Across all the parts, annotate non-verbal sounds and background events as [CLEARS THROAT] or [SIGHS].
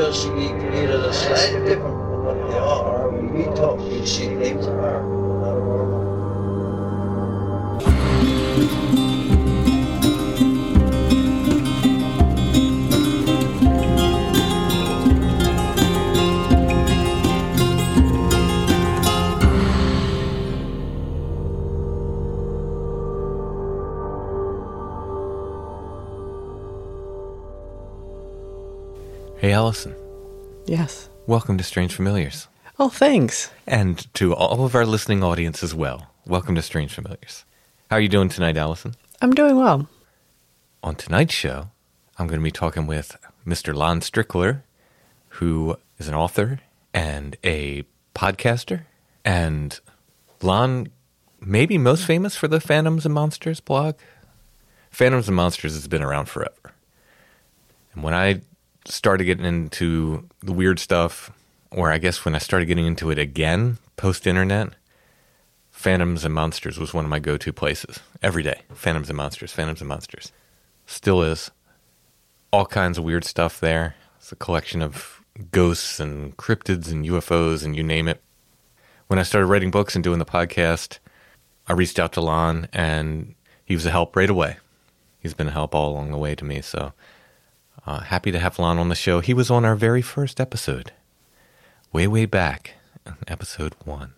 just be created a slightly different from what they are. We talk, we see things are Allison. Yes. Welcome to Strange Familiars. Oh, thanks. And to all of our listening audience as well. Welcome to Strange Familiars. How are you doing tonight, Allison? I'm doing well. On tonight's show, I'm going to be talking with Mr. Lon Strickler, who is an author and a podcaster. And Lon may be most famous for the Phantoms and Monsters blog. Phantoms and Monsters has been around forever. And when I started getting into the weird stuff, or I guess when I started getting into it again post internet, Phantoms and Monsters was one of my go to places every day. Phantoms and Monsters, Phantoms and Monsters. Still is. All kinds of weird stuff there. It's a collection of ghosts and cryptids and UFOs and you name it. When I started writing books and doing the podcast, I reached out to Lon and he was a help right away. He's been a help all along the way to me. So uh, happy to have Lon on the show. He was on our very first episode, way, way back, episode one.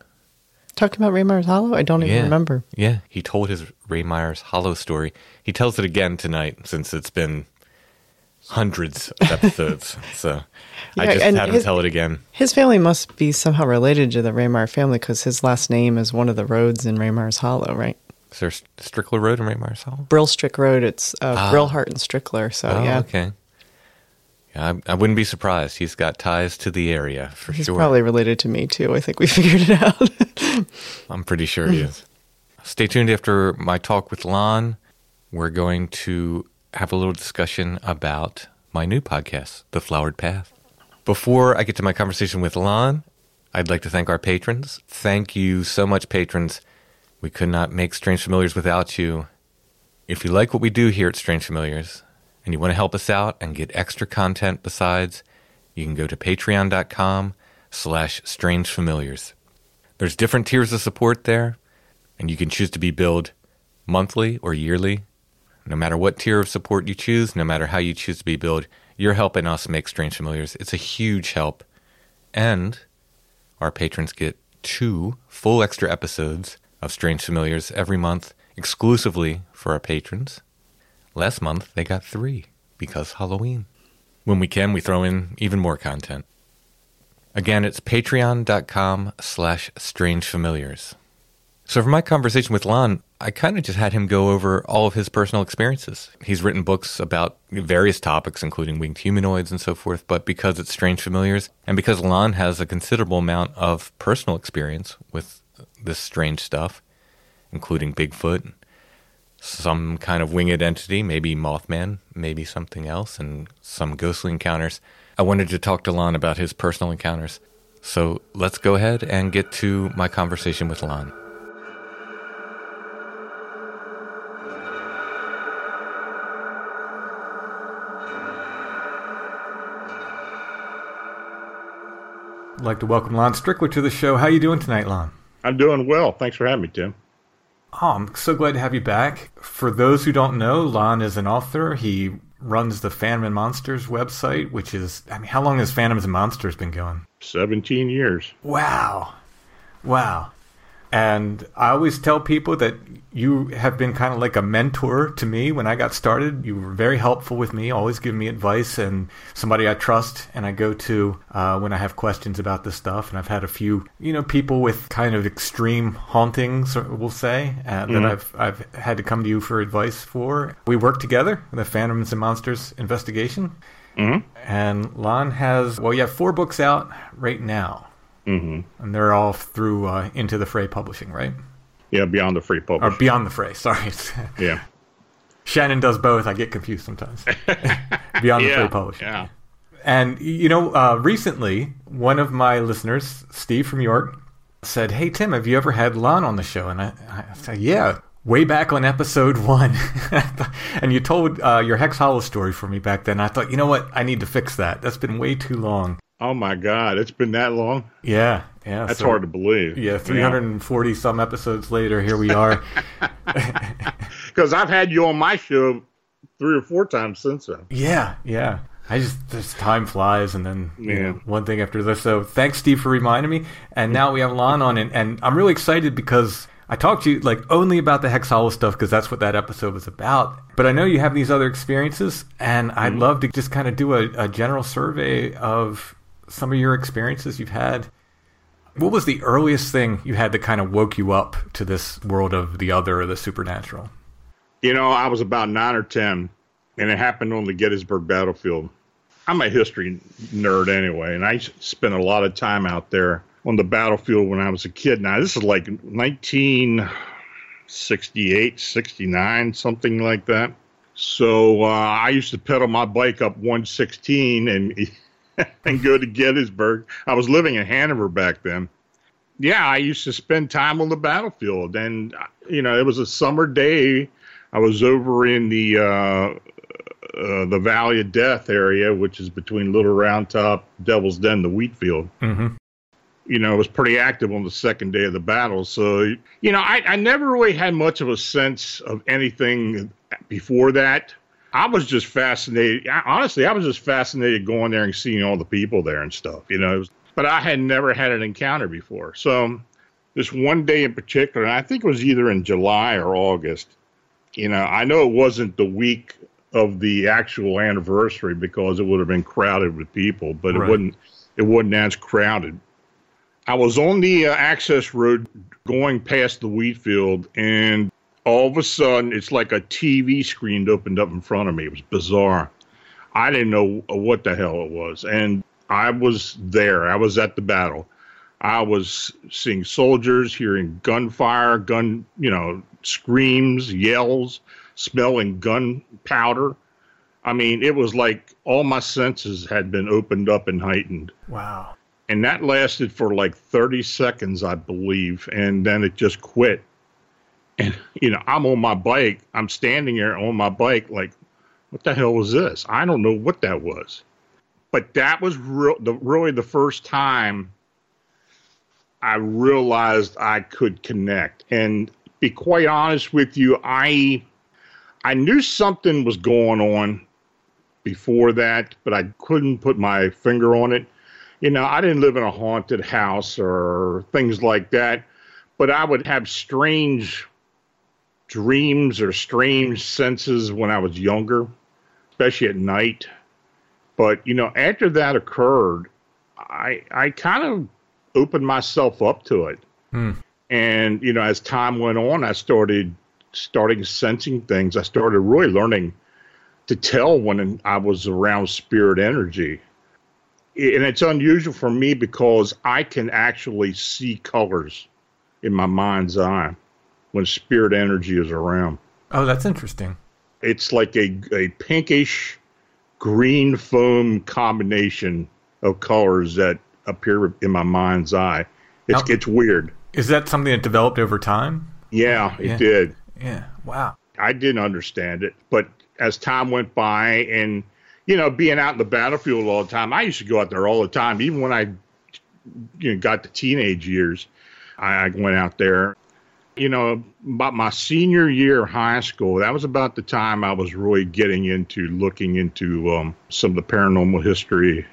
Talking about Rehmeyer's Hollow? I don't even Yeah. remember. Yeah, he told his Rehmeyer's Hollow story. He tells it again tonight since it's been hundreds of [LAUGHS] episodes. so I just had him his- tell it again. His family must be somehow related to the Rehmeyer family because his last name is one of the roads in Rehmeyer's Hollow, right? Is there Strickler Road in Rehmeyer's Hollow? Brillstrick Road. It's uh, Ah. Brillhart and Strickler. So oh, yeah, okay. Yeah, I, I wouldn't be surprised. He's got ties to the area for he's sure. probably related to me too. I think we [LAUGHS] figured it out. [LAUGHS] I'm pretty sure he is. Stay tuned after my talk with Lon. We're going to have a little discussion about my new podcast, The Flowered Path. Before I get to my conversation with Lon, I'd like to thank our patrons. Thank you so much, patrons. We could not make Strange Familiars without you. If you like what we do here at Strange Familiars and you want to help us out and get extra content besides, you can go to patreon.com slash strange familiars. There's different tiers of support there, and you can choose to be billed monthly or yearly. No matter what tier of support you choose, no matter how you choose to be billed, you're helping us make Strange Familiars. It's a huge help. And our patrons get two full extra episodes of Strange Familiars every month exclusively for our patrons. Last month, they got three because Halloween. When we can, we throw in even more content. Again, it's patreon.com slash strangefamiliars. So for my conversation with Lon, I kind of just had him go over all of his personal experiences. He's written books about various topics, including winged humanoids and so forth, but because it's Strange Familiars, and because Lon has a considerable amount of personal experience with this strange stuff, including Bigfoot, some kind of winged entity, maybe Mothman, maybe something else, and some ghostly encounters, I wanted to talk to Lon about his personal encounters. So let's go ahead and get to my conversation with Lon. I'd like to welcome Lon Strickler to the show. How are you doing tonight, Lon? I'm doing well. Thanks for having me, Tim. Oh, I'm so glad to have you back. For those who don't know, Lon is an author. He runs the Phantom and Monsters website, which is, I mean, how long has Phantoms and Monsters been going? 17 years. Wow. Wow. And I always tell people that you have been kind of like a mentor to me when I got started. You were very helpful with me, always giving me advice and somebody I trust and I go to uh, when I have questions about this stuff. And I've had a few, you know, people with kind of extreme hauntings, we'll say, uh, mm-hmm. that I've I've had to come to you for advice for. We work together, in the Phantoms and Monsters investigation. Mm-hmm. And Lon has, well, you have four books out right now. Mm-hmm. And they're all through uh, Into the Fray Publishing, right? Yeah, Beyond the Fray Publishing. Or Beyond the Fray, [LAUGHS] sorry. yeah. Shannon does both. I get confused sometimes. [LAUGHS] Beyond yeah, the Fray Publishing. Yeah. And, you know, uh, recently, one of my listeners, Steve from York, said, Hey, Tim, have you ever had Lon on the show? And I, I said, Yeah, way back on episode [LAUGHS] one. and you told uh, your Hex Hollow story for me back then. I thought, you know what? I need to fix that. That's been way too long. Oh my God, it's been that long. Yeah, yeah. That's so, hard to believe. Yeah, 340 yeah. some episodes later, here we are. [LAUGHS] Because I've had you on my show three or four times since then. Yeah, yeah. I just this time flies, and then yeah. know, one thing after this. So thanks, Steve, for reminding me. And now we have Lon on, and, and I'm really excited because I talked to you like only about the Hex Hollow stuff because that's what that episode was about. But I know you have these other experiences, and I'd mm-hmm. love to just kind of do a, a general survey of some of your experiences you've had. What was the earliest thing you had that kind of woke you up to this world of the other or the supernatural? You know, I was about nine or 10, and it happened on the Gettysburg battlefield. I'm a history nerd anyway, and I spent a lot of time out there on the battlefield when I was a kid. Now, this is like 1968, 69, something like that. So uh, I used to pedal my bike up 116 and [LAUGHS] [LAUGHS] and go to Gettysburg. I was living in Hanover back then. Yeah, I used to spend time on the battlefield, and you know, it was a summer day. I was over in the uh, uh, the Valley of Death area, which is between Little Round Top, Devil's Den, the wheat field. Mm-hmm. You know, it was pretty active on the second day of the battle. So, you know, I, I never really had much of a sense of anything before that. I was just fascinated. Honestly, I was just fascinated going there and seeing all the people there and stuff, you know. But I had never had an encounter before. So this one day in particular, and I think it was either in July or August, you know, I know it wasn't the week of the actual anniversary because it would have been crowded with people, but right. it wouldn't it wasn't as crowded. I was on the uh, access road going past the wheat field, and all of a sudden it's like a TV screen opened up in front of me. It was bizarre. I didn't know what the hell it was. And I was there. I was at the battle. I was seeing soldiers, hearing gunfire, gun, you know, screams, yells, smelling gunpowder. I mean, it was like all my senses had been opened up and heightened. Wow. And that lasted for like 30 seconds, I believe. And then it just quit and you know i'm on my bike. I'm standing there on my bike like what the hell was this? I don't know what that was. But that was real the, really the first time i realized i could connect. And be quite honest with you i I knew something was going on before that, but I couldn't put my finger on it. You know, I didn't live in a haunted house or things like that, but I would have strange dreams or strange senses when I was younger, especially at night. But, you know, after that occurred, I I kind of opened myself up to it. Hmm. And, you know, as time went on, I started starting sensing things. I started really learning to tell when I was around spirit energy. And it's unusual for me because I can actually see colors in my mind's eye when spirit energy is around. Oh, that's interesting. It's like a, a pinkish green foam combination of colors that appear in my mind's eye. It's, Now- it's weird. Is that something that developed over time? Yeah, it Yeah. did. Yeah. Wow. I didn't understand it, but as time went by, and you know, being out in the battlefield all the time, I used to go out there all the time. Even when I, you know, got to teenage years, I, I went out there. You know, about my senior year of high school, that was about the time I was really getting into looking into um, some of the paranormal history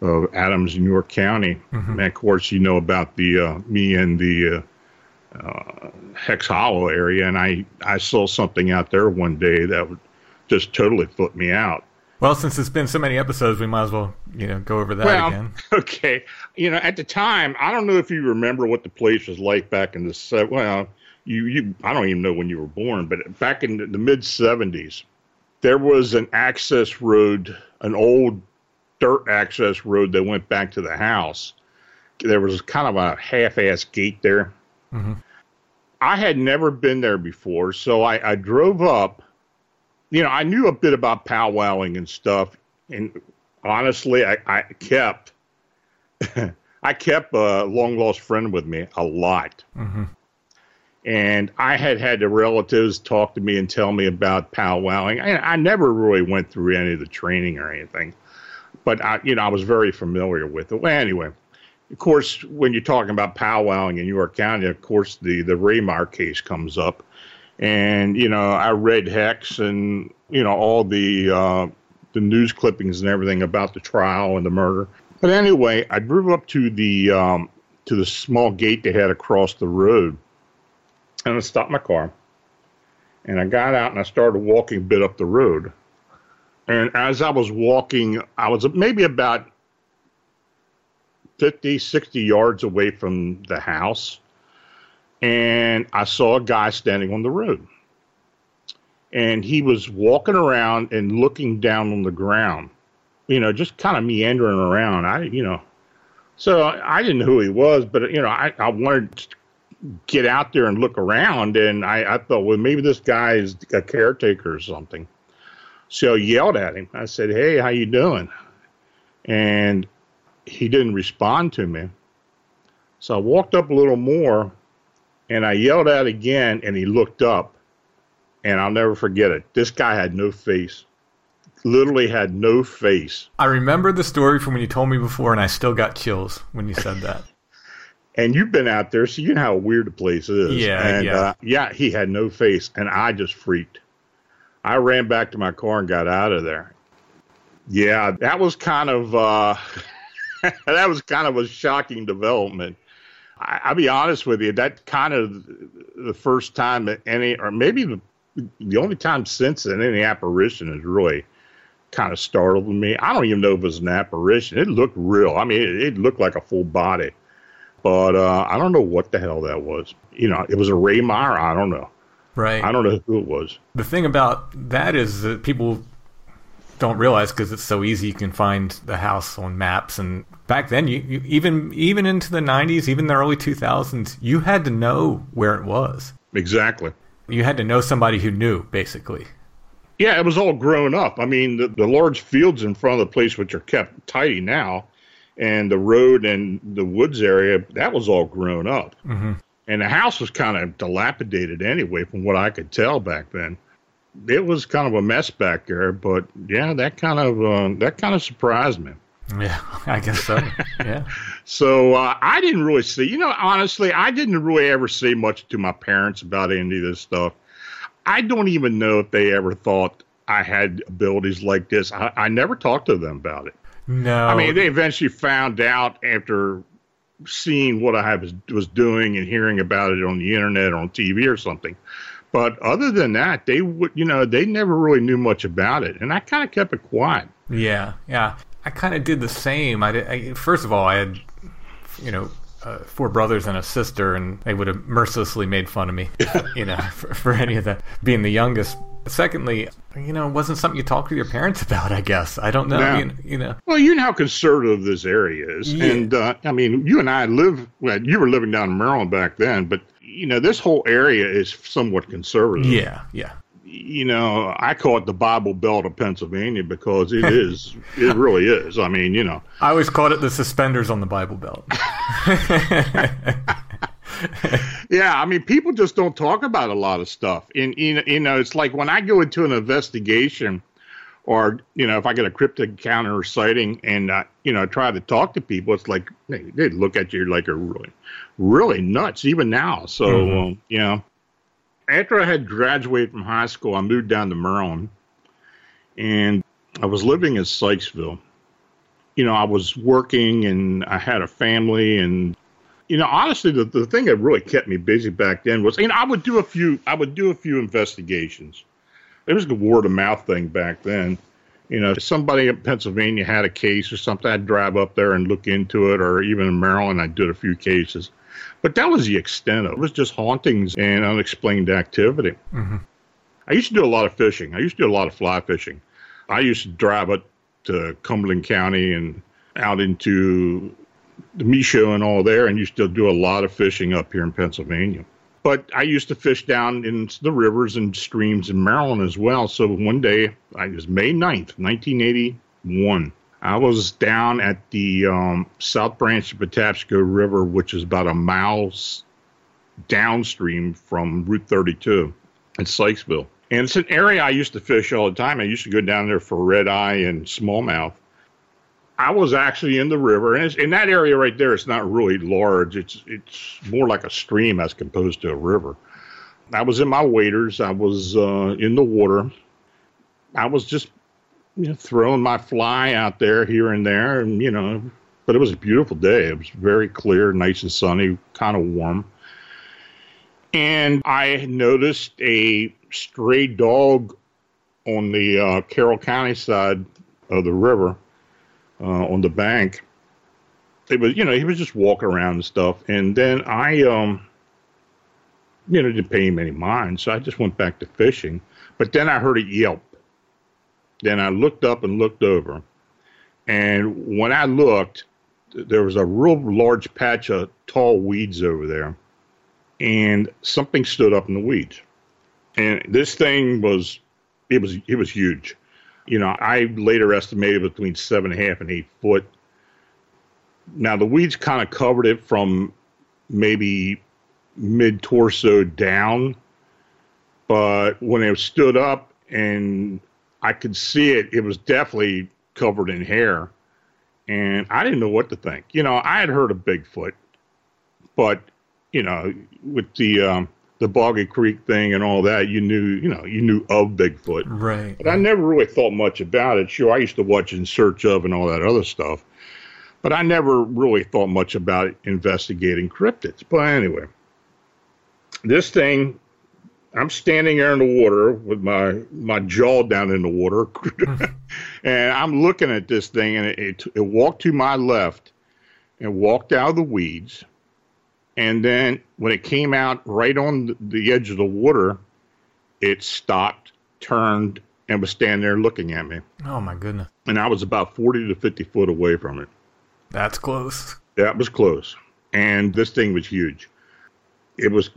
of Adams and York County. And of course, you know about the uh, me and the uh, uh, Hex Hollow area, and I I saw something out there one day that would just totally flip me out. Well, since it's been so many episodes, we might as well, you know, go over that well, again. [LAUGHS] okay, you know, at the time, I don't know if you remember what the place was like back in the well, you you I don't even know when you were born, but back in the, the mid '70s, there was an access road, an old dirt access road that went back to the house. There was kind of a half-ass gate there. Mm-hmm. I had never been there before, so I, I drove up. You know, I knew a bit about powwowing and stuff, and honestly, I, I kept [LAUGHS] I kept a long lost friend with me a lot. mm-hmm. And I had had the relatives talk to me and tell me about powwowing. I, I never really went through any of the training or anything, but I, you know, I was very familiar with it. Well, anyway, of course, when you're talking about powwowing in York County, of course, the the Rehmeyer case comes up, and you know, I read Hex and you know all the uh, the news clippings and everything about the trial and the murder. But anyway, I drove up to the um, to the small gate they had across the road, and I stopped my car, and I got out and I started walking a bit up the road. And as I was walking, I was maybe about 50, 60 yards away from the house, and I saw a guy standing on the road. And he was walking around and looking down on the ground, you know, just kind of meandering around. I, you know, so I didn't know who he was, but, you know, I, I wanted to get out there and look around. And I, I thought, well, maybe this guy is a caretaker or something. So I yelled at him. I said, hey, how you doing? And he didn't respond to me. So I walked up a little more and I yelled out again and he looked up and I'll never forget it. This guy had no face. Literally had no face. I remember the story from when you told me before, and I still got chills when you said that. [LAUGHS] And you've been out there, so you know how weird the place is. Yeah, and, yeah. Uh, yeah, he had no face, and I just freaked. I ran back to my car and got out of there. Yeah, that was kind of uh, [LAUGHS] that was kind of a shocking development. I, I'll be honest with you, that kind of the first time that any, or maybe the, the only time since then any apparition has really kind of startled me. I don't even know if it was an apparition. It looked real. I mean, it, it looked like a full body, but uh, I don't know what the hell that was. You know, it was a Rehmeyer. I don't know. Right. I don't know who it was. The thing about that is that people don't realize because it's so easy. You can find the house on maps, and back then, you, you even even into the '90s, even the early 2000s, you had to know where it was. Exactly. You had to know somebody who knew, basically. Yeah, it was all grown up. I mean, the, the large fields in front of the place, which are kept tidy now, and the road and the woods area, that was all grown up. Mm-hmm. And the house was kind of dilapidated anyway, from what I could tell back then. It was kind of a mess back there, but yeah, that kind of uh, that kind of surprised me. Yeah, [LAUGHS] I guess so. yeah. [LAUGHS] So uh, I didn't really see, you know, honestly, I didn't really ever say much to my parents about any of this stuff. I don't even know if they ever thought I had abilities like this. I, I never talked to them about it. No. I mean, they eventually found out after seeing what I was, was doing and hearing about it on the internet or on TV or something. But other than that, they would, you know, they never really knew much about it, and I kind of kept it quiet. Yeah, yeah. I kind of did the same. I, did, I first of all, I had, you know, uh, four brothers and a sister, and they would have mercilessly made fun of me, [LAUGHS] you know, for, for any of that being the youngest. Secondly, you know, it wasn't something you talk to your parents about. I guess I don't know. No. You, you know, Well, you know how conservative this area is, Yeah. and uh, I mean, you and I live. Well, you were living down in Maryland back then, but you know, this whole area is somewhat conservative. yeah, yeah. you know, I call it the Bible Belt of Pennsylvania because it [LAUGHS] is, it really is. I mean, you know, I always called it the suspenders on the Bible Belt. [LAUGHS] yeah, I mean, people just don't talk about a lot of stuff. And, you know, you know, it's like when I go into an investigation or, you know, if I get a cryptid encounter sighting and, uh, you know, try to talk to people, it's like they, they look at you like a really, really nuts, even now. So, um, you know, after I had graduated from high school, I moved down to Maryland and I was living in Sykesville. You know, I was working and I had a family and you know, honestly, the, the thing that really kept me busy back then was, you know, I would do a few, I would do a few investigations. It was the word of mouth thing back then. You know, if somebody in Pennsylvania had a case or something, I'd drive up there and look into it, or even in Maryland, I did a few cases. But that was the extent of it. It was just hauntings and unexplained activity. Mm-hmm. I used to do a lot of fishing. I used to do a lot of fly fishing. I used to drive up to Cumberland County and out into the Michaux and all there, and used to do a lot of fishing up here in Pennsylvania. But I used to fish down in the rivers and streams in Maryland as well. So one day, I was May 9th, 1981. I was down at the um, South Branch of Patapsco River, which is about a mile downstream from Route 32 in Sykesville. And it's an area I used to fish all the time. I used to go down there for red eye and smallmouth. I was actually in the river, and in that area right there, it's not really large. It's it's more like a stream as opposed to a river. I was in my waders. I was uh, in the water. I was just you know, throwing my fly out there here and there, and you know, but it was a beautiful day. It was very clear, nice and sunny, kind of warm. And I noticed a stray dog on the uh, Carroll County side of the river uh, on the bank. It was, you know, he was just walking around and stuff. And then I, um, you know, didn't pay him any mind, so I just went back to fishing. But then I heard a yelp. Then I looked up and looked over, and when I looked, there was a real large patch of tall weeds over there, and something stood up in the weeds. And this thing was, it was, it was huge you know, I later estimated between seven and a half and eight foot. Now the weeds kind of covered it from maybe mid torso down, but when it stood up and I could see it, it was definitely covered in hair, and I didn't know what to think. You know, I had heard of Bigfoot, but you know, with the um, the Boggy Creek thing and all that, you knew, you know, you knew of Bigfoot. Right. But I never really thought much about it. Sure, I used to watch In Search of and all that other stuff. But I never really thought much about investigating cryptids. But anyway, this thing, I'm standing there in the water with my, my jaw down in the water. [LAUGHS] and I'm looking at this thing, and it, it, it walked to my left and walked out of the weeds. And then when it came out right on the- edge of the water, it stopped, turned, and was standing there looking at me. Oh my goodness. And I was about 40 to 50 foot away from it. That's close. That was close. And this thing was huge. It was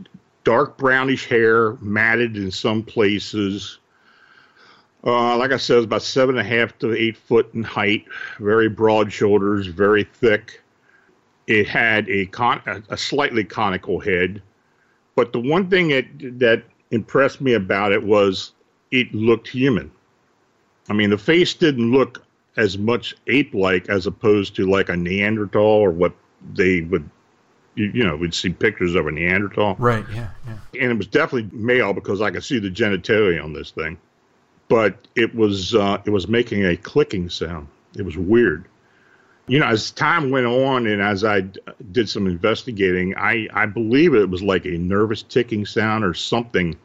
dark brownish hair, matted in some places. Uh, like I said, it was about seven and a half to eight foot in height, very broad shoulders, very thick. It had a, con- a slightly conical head. But the one thing that, that impressed me about it was it looked human. I mean, the face didn't look as much ape like as opposed to like a Neanderthal or what they would you, you know, we'd see pictures of a Neanderthal. Right. Yeah. Yeah. And it was definitely male because I could see the genitalia on this thing. But it was uh, it was making a clicking sound. It was weird. You know, as time went on and as I d- did some investigating, I, I believe it was like a nervous ticking sound or something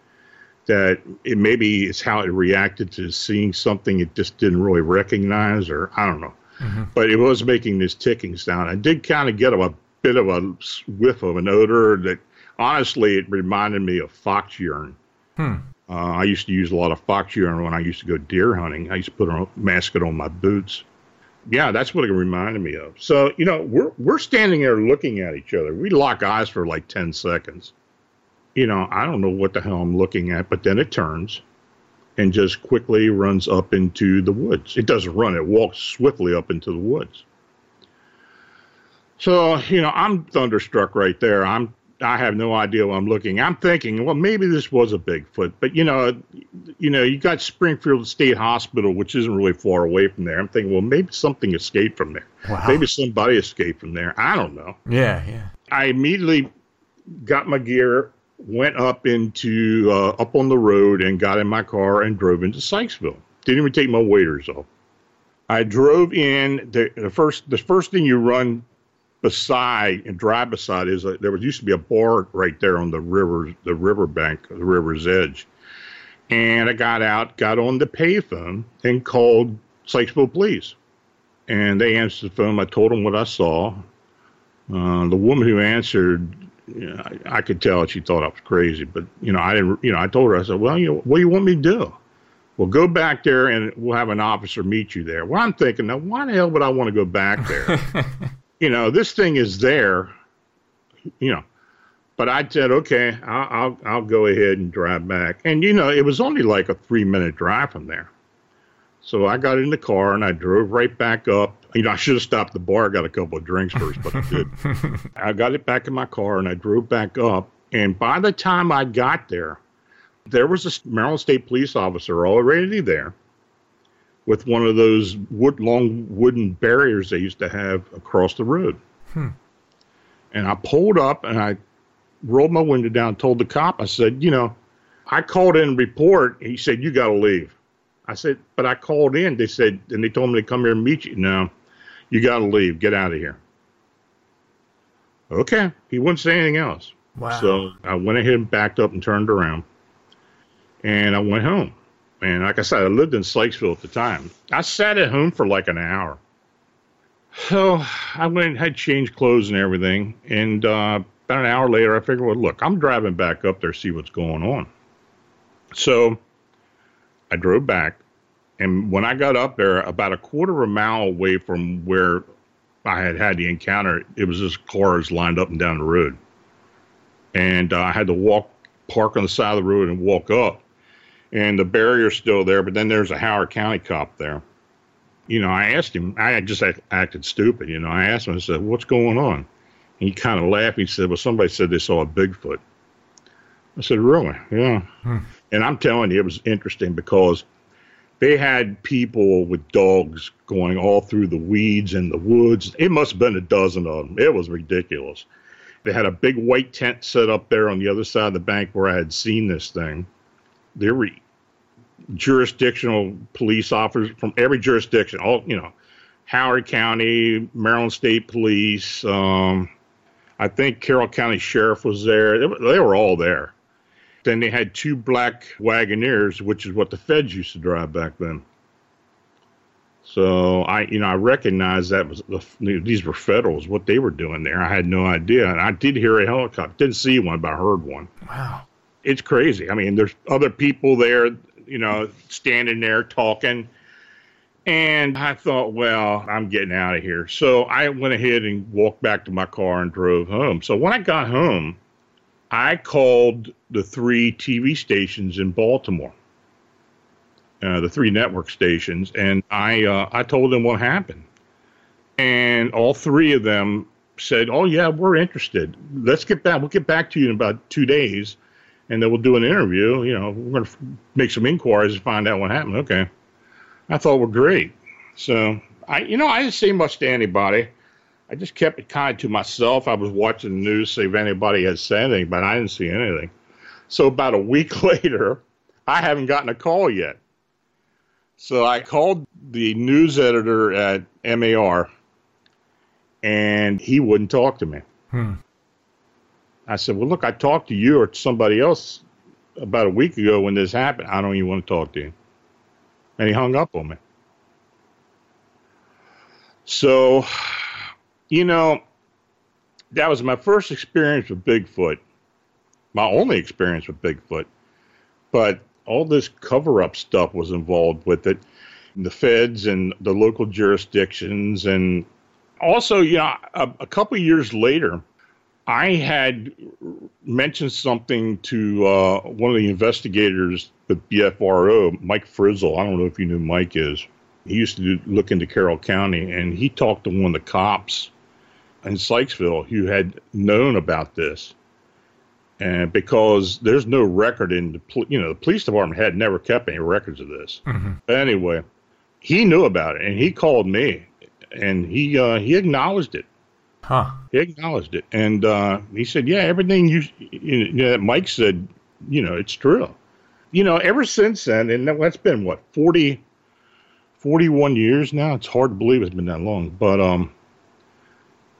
that it maybe it's how it reacted to seeing something it just didn't really recognize or I don't know. But it was making this ticking sound. I did kind of get a, bit of a whiff of an odor that honestly it reminded me of fox urine. Uh, I used to use a lot of fox urine when I used to go deer hunting. I used to put a mask on my boots. Yeah, that's what it reminded me of. So, you know, we're we're standing there looking at each other. We lock eyes for like 10 seconds. You know, I don't know what the hell I'm looking at, but then it turns and just quickly runs up into the woods. It doesn't run, it walks swiftly up into the woods. So, you know, I'm thunderstruck right there. I'm I have no idea what I'm looking. I'm thinking, well, maybe this was a Bigfoot, but you know, you know, you got Springfield State Hospital, which isn't really far away from there. I'm thinking, well, maybe something escaped from there. Wow. Maybe somebody escaped from there. I don't know. Yeah. Yeah. I immediately got my gear, went up into uh, up on the road, and got in my car and drove into Sykesville. Didn't even take my waders off. I drove in. The, the first the first thing you run beside and drive beside is a, there was used to be a bar right there on the river the river bank the river's edge, and I got out, got on the payphone, and called Sykesville Police, and they answered the phone. I told them what I saw. Uh, the woman who answered, you know, I, I could tell she thought I was crazy, but you know, I didn't. You know, I told her, I said, "Well, you know, what do you want me to do?" Well, go back there and we'll have an officer meet you there. Well, I'm thinking, now, why the hell would I want to go back there? [LAUGHS] you know, this thing is there, you know. But I said, okay, I'll, I'll I'll go ahead and drive back. And you know, it was only like a three minute drive from there. So I got in the car and I drove right back up. You know, I should have stopped the bar, got a couple of drinks first, but I did. [LAUGHS] I got it back in my car and I drove back up. And by the time I got there, there was a Maryland State police officer already there with one of those wood, long wooden barriers they used to have across the road. Hmm. And I pulled up and I rolled my window down, told the cop, I said, you know, I called in report. He said, you got to leave. I said, but I called in. They said, and they told me to come here and meet you. No, you got to leave. Get out of here. Okay. He wouldn't say anything else. Wow. So I went ahead and backed up and turned around. And I went home. And like I said, I lived in Sykesville at the time. I sat at home for like an hour. So I went, and had changed clothes and everything. And uh, about an hour later, I figured, well, look, I'm driving back up there, see what's going on. So I drove back. And when I got up there, about a quarter of a mile away from where I had had the encounter, it was just cars lined up and down the road. And uh, I had to walk, park on the side of the road and walk up. And the barrier's still there, but then there's a Howard County cop there. You know, I asked him, I just act, acted stupid. You know, I asked him, I said, what's going on? And he kind of laughed. He said, well, somebody said they saw a Bigfoot. I said, really? Yeah. Hmm. And I'm telling you, it was interesting because they had people with dogs going all through the weeds and the woods. It must have been a dozen of them. It was ridiculous. They had a big white tent set up there on the other side of the bank where I had seen this thing. There were jurisdictional police officers from every jurisdiction, all, you know, Howard County, Maryland State Police. Um, I think Carroll County Sheriff was there. They, were- they were all there. Then they had two black Wagoneers, which is what the feds used to drive back then. So I, you know, I recognized that was the, these were federals. What they were doing there, I had no idea. And I did hear a helicopter. Didn't see one, but I heard one. Wow. It's crazy. I mean, there's other people there, you know, standing there talking. And I thought, well, I'm getting out of here. So I went ahead and walked back to my car and drove home. So when I got home, I called the three TV stations in Baltimore, uh, the three network stations, and I uh, I told them what happened, and all three of them said, "Oh yeah, we're interested. Let's get back. We'll get back to you in about two days, and then we'll do an interview. You know, we're going to make some inquiries and find out what happened." Okay, I thought, we're great. So I, you know, I didn't say much to anybody. I just kept it kind of to myself. I was watching the news, to see if anybody had said anything, but I didn't see anything. So about a week [LAUGHS] later, I haven't gotten a call yet. So I called the news editor at MAR, and he wouldn't talk to me. Hmm. I said, "Well, look, I talked to you or somebody else about a week ago when this happened. I don't even want to talk to you." And he hung up on me. So, you know, that was my first experience with Bigfoot, my only experience with Bigfoot. But all this cover up stuff was involved with it the feds and the local jurisdictions. And also, you know, a, a couple years later, I had mentioned something to uh, one of the investigators with BFRO, Mike Frizzle. I don't know if you knew Mike is. He used to do, look into Carroll County, and he talked to one of the cops in Sykesville who had known about this. And because there's no record in the, pol- you know, the police department had never kept any records of this. Anyway, he knew about it, and he called me, and he uh, he acknowledged it. Huh. He acknowledged it, and uh, he said, "Yeah, everything you, you know, Mike said, you know, it's true." You know, ever since then, and that's been what 40, 41 years now. It's hard to believe it's been that long, but um,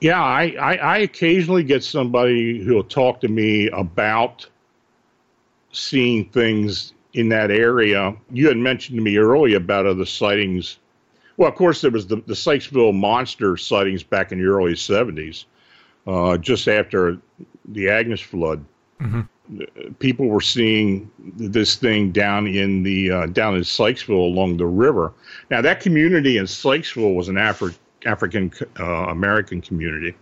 yeah, I, I, I occasionally get somebody who'll talk to me about seeing things in that area. You had mentioned to me earlier about other sightings. Well, of course, there was the, the Sykesville monster sightings back in the early 70s, uh, just after the Agnes flood. People were seeing this thing down in the uh, down in Sykesville along the river. Now, that community in Sykesville was an Afri- African uh, American community.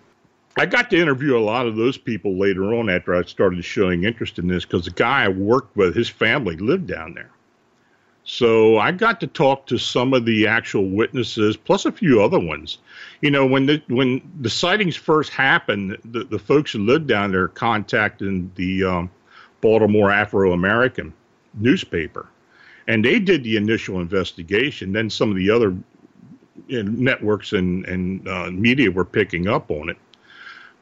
I got to interview a lot of those people later on after I started showing interest in this because the guy I worked with, his family lived down there. So I got to talk to some of the actual witnesses, plus a few other ones. You know, when the when the sightings first happened, the, the folks who lived down there contacted the um, Baltimore Afro American newspaper, and they did the initial investigation. Then some of the other networks and and uh, media were picking up on it.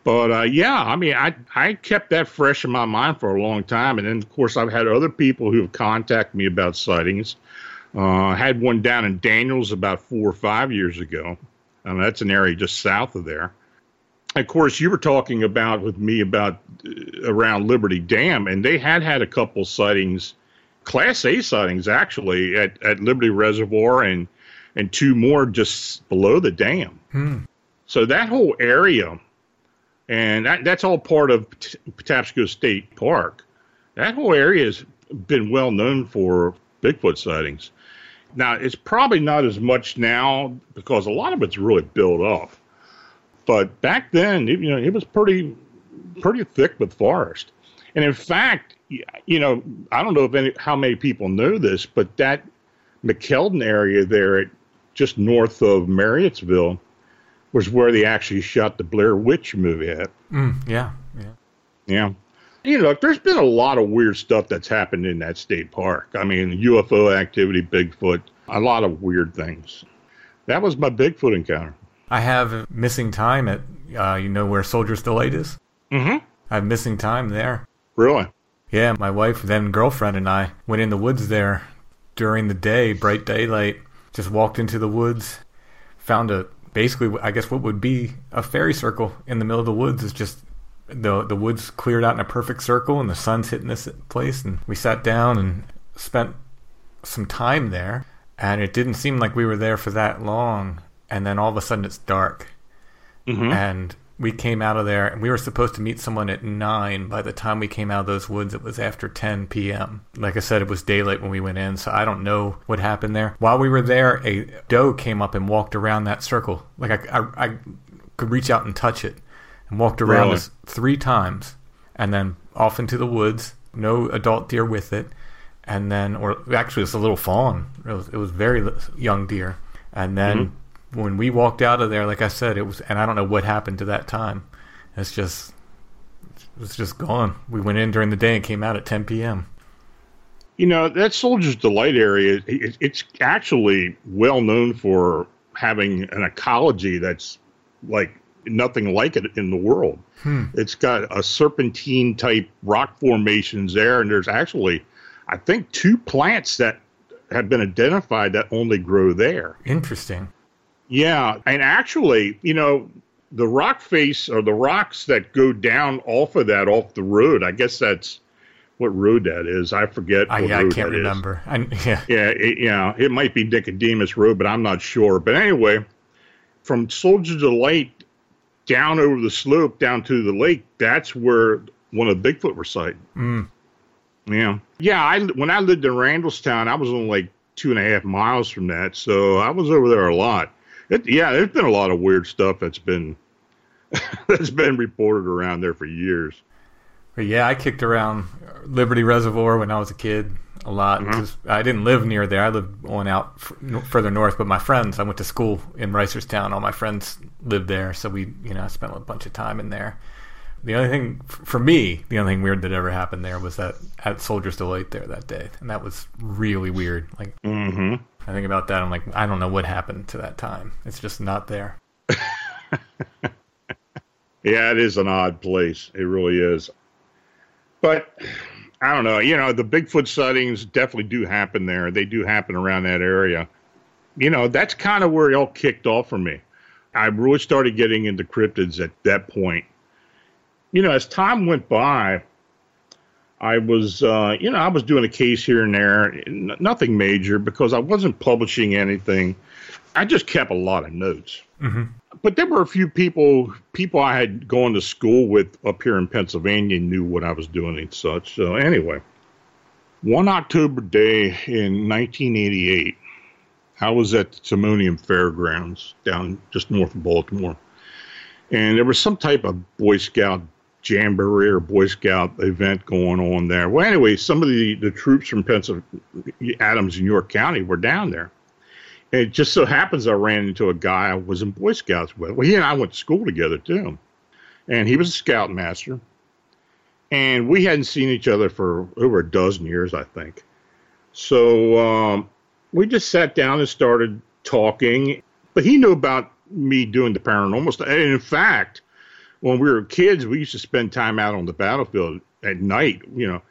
But uh, yeah, I mean, I I kept that fresh in my mind for a long time, and then of course I've had other people who have contacted me about sightings. Uh, I had one down in Daniels about four or five years ago. Um, that's an area just south of there. Of course, you were talking about with me about uh, around Liberty Dam, and they had had a couple sightings, Class A sightings actually at, at Liberty Reservoir, and and two more just below the dam. So that whole area and that, that's all part of Patapsco State Park. That whole area has been well known for Bigfoot sightings. Now, it's probably not as much now because a lot of it's really built up. But back then, you know, it was pretty pretty thick with forest. And in fact, you know, I don't know if any, how many people know this, but that McKeldin area there, just north of Marriottsville, was where they actually shot the Blair Witch movie at. Mm, yeah. Yeah. Yeah. You know, there's been a lot of weird stuff that's happened in that state park. I mean, UFO activity, Bigfoot, a lot of weird things. That was my Bigfoot encounter. I have missing time at, uh, you know, where Soldier's Delight is? Mm-hmm. I have missing time there. Really? Yeah, my wife, then girlfriend, and I went in the woods there during the day, bright daylight. Just walked into the woods, found a basically, I guess, what would be a fairy circle in the middle of the woods. Is just the the woods cleared out in a perfect circle, and the sun's hitting this place. And we sat down and spent some time there, and it didn't seem like we were there for that long. And then all of a sudden, it's dark mm-hmm. and we came out of there and we were supposed to meet someone at 9 by the time we came out of those woods it was after 10 p.m like i said it was daylight when we went in so i don't know what happened there. While we were there a doe came up and walked around that circle. Like i, I, I could reach out and touch it and walked around Really? us three times and then off into the woods. No adult deer with it and then or actually it's a little fawn. It was, it was very young deer. And then mm-hmm. When we walked out of there like i said it was and i don't know what happened to that time it's just it was just gone we went in during the day and came out at 10 p.m You know, that Soldier's Delight area, it, it's actually well known for having an ecology that's like nothing like it in the world. Hmm. It's got a serpentine type rock formations there, and there's actually, I think, two plants that have been identified that only grow there. Interesting. Yeah, and actually, you know, the rock face or the rocks that go down off of that off the road. I guess that's what road that is. I forget. I, yeah, I can't remember. I, yeah. Yeah, it, yeah, it might be Nicodemus Road, but I'm not sure. But anyway, from Soldiers Delight down over the slope down to the lake, that's where one of the Bigfoot were sighted. Mm. Yeah, yeah. I when I lived in Randallstown, I was only like two and a half miles from that, so I was over there a lot. It, yeah, there's been a lot of weird stuff that's been [LAUGHS] that's been reported around there for years. But yeah, I kicked around Liberty Reservoir when I was a kid a lot. Mm-hmm. I didn't live near there. I lived on out f- further north. But my friends, I went to school in Reisterstown. All my friends lived there, so we, you know, I spent a bunch of time in there. The only thing for me, the only thing weird that ever happened there was that at Soldiers Delight there that day, and that was really weird. Like Mm-hmm. I think about that, I'm like, I don't know what happened to that time. It's just not there. [LAUGHS] Yeah, it is an odd place. It really is. But I don't know. You know, the Bigfoot sightings definitely do happen there. They do happen around that area. You know, that's kind of where it all kicked off for me. I really started getting into cryptids at that point. You know, as time went by, I was, uh, you know, I was doing a case here and there, n- nothing major because I wasn't publishing anything. I just kept a lot of notes but there were a few people people I had gone to school with up here in Pennsylvania knew what I was doing and such. So anyway, one October day in 1988, I was at the Timonium Fairgrounds down just north of Baltimore, and there was some type of Boy Scout jamboree or Boy Scout event going on there. Well, anyway, some of the the troops from Pennsylvania, Adams and York County were down there. And it just so happens I ran into a guy I was in Boy Scouts with. Well, he and I went to school together too. And he was a scoutmaster. And we hadn't seen each other for over a dozen years, I think. So um, we just sat down and started talking. But he knew about me doing the paranormal stuff. And in fact, when we were kids, we used to spend time out on the battlefield at night, you know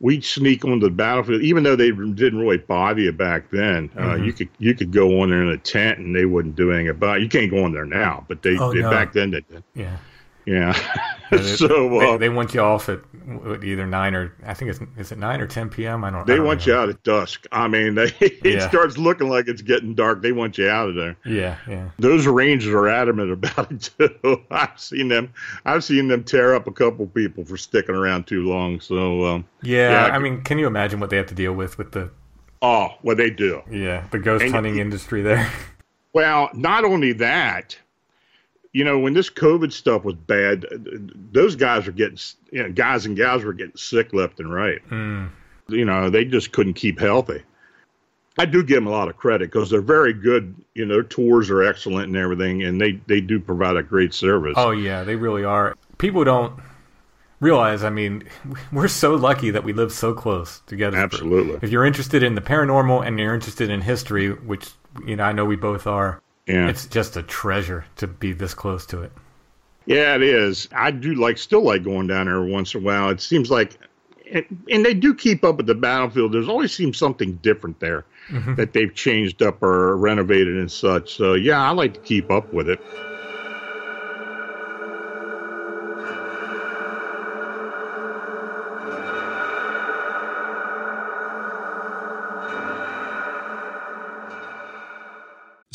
we'd sneak onto the battlefield, even though they didn't really bother you back then. Uh, Mm-hmm. you could you could go on there in a tent and they wouldn't do anything about. it. You can't go on there now, but they, Oh, they no. back then they did. Yeah. Yeah. [LAUGHS] So they, uh, they want you off at either nine or I think it's is it nine or ten p.m. I don't. I they don't want you out at dusk. I mean, they, [LAUGHS] it Yeah. starts looking like it's getting dark. They want you out of there. Yeah, yeah. Those rangers are adamant about it [LAUGHS] too. I've seen them. I've seen them tear up a couple people for sticking around too long. So, um, Yeah, Yeah, I I mean, can you imagine what they have to deal with with the oh, well, they do. yeah the ghost And- hunting industry there? Well, not only that, you know, when this COVID stuff was bad, those guys were getting, you know, guys and gals were getting sick left and right. Mm. You know, they just couldn't keep healthy. I do give them a lot of credit because they're very good. You know, their tours are excellent and everything, and they they do provide a great service. Oh yeah, they really are. People don't realize. I mean, [LAUGHS] we're so lucky that we live so close together. Absolutely. If you're interested in the paranormal and you're interested in history, which you know I know we both are, yeah, it's just a treasure to be this close to it. yeah, it is. I do like still like going down there once in a while. It seems like, and, and they do keep up with the battlefield. There's always seems something different there. Mm-hmm. that they've changed up or renovated and such. So yeah, I like to keep up with it.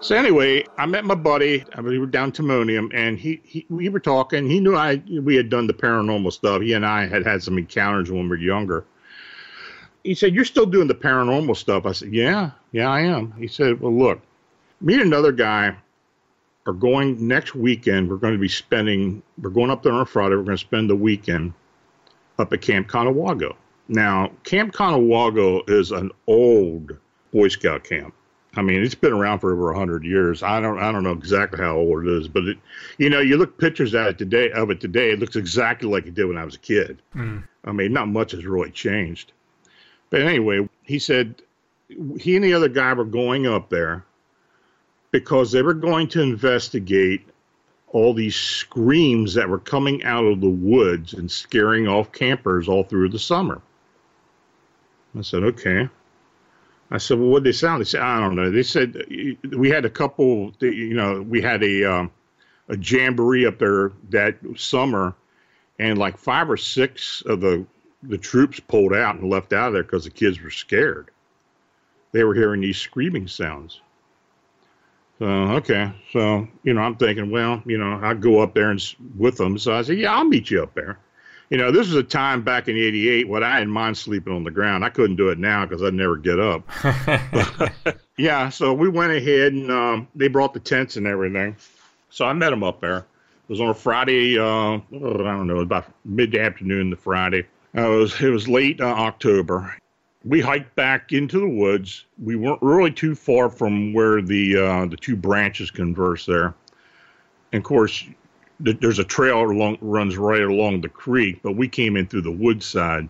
So anyway, I met my buddy. We were down Timonium, and he, he we were talking. He knew I we had done the paranormal stuff. He and I had had some encounters when we were younger. He said, "You're still doing the paranormal stuff." I said, "Yeah, yeah, I am." He said, "Well, look, me and another guy are going next weekend. We're going to be spending. We're going up there on Friday. We're going to spend the weekend up at Camp Conewago. Now, Camp Conewago is an old Boy Scout camp." I mean, it's been around for over a hundred years. I don't, I don't know exactly how old it is, but it, you know, you look pictures at it today of it today, it looks exactly like it did when I was a kid. Mm. I mean, not much has really changed. But anyway, he said he and the other guy were going up there because they were going to investigate all these screams that were coming out of the woods and scaring off campers all through the summer. I said, okay. I said, well, what did they sound? They said, I don't know. They said we had a couple, you know, we had a, um, a jamboree up there that summer, and like five or six of the the troops pulled out and left out of there because the kids were scared. They were hearing these screaming sounds. So okay, so you know, I'm thinking, well, you know, I'd go up there and with them. So I said, yeah, I'll meet you up there you know, this was a time back in '88 when I didn't mind sleeping on the ground. I couldn't do it now because I'd never get up. but, [LAUGHS] yeah, so we went ahead and um, they brought the tents and everything. So I met them up there. It was on a Friday. Uh, I don't know, about mid afternoon the Friday. Uh, it was it was late uh, October. We hiked back into the woods. We weren't really too far from where the uh, the two branches converse there. And of course, there's a trail along runs right along the creek, but we came in through the wood side.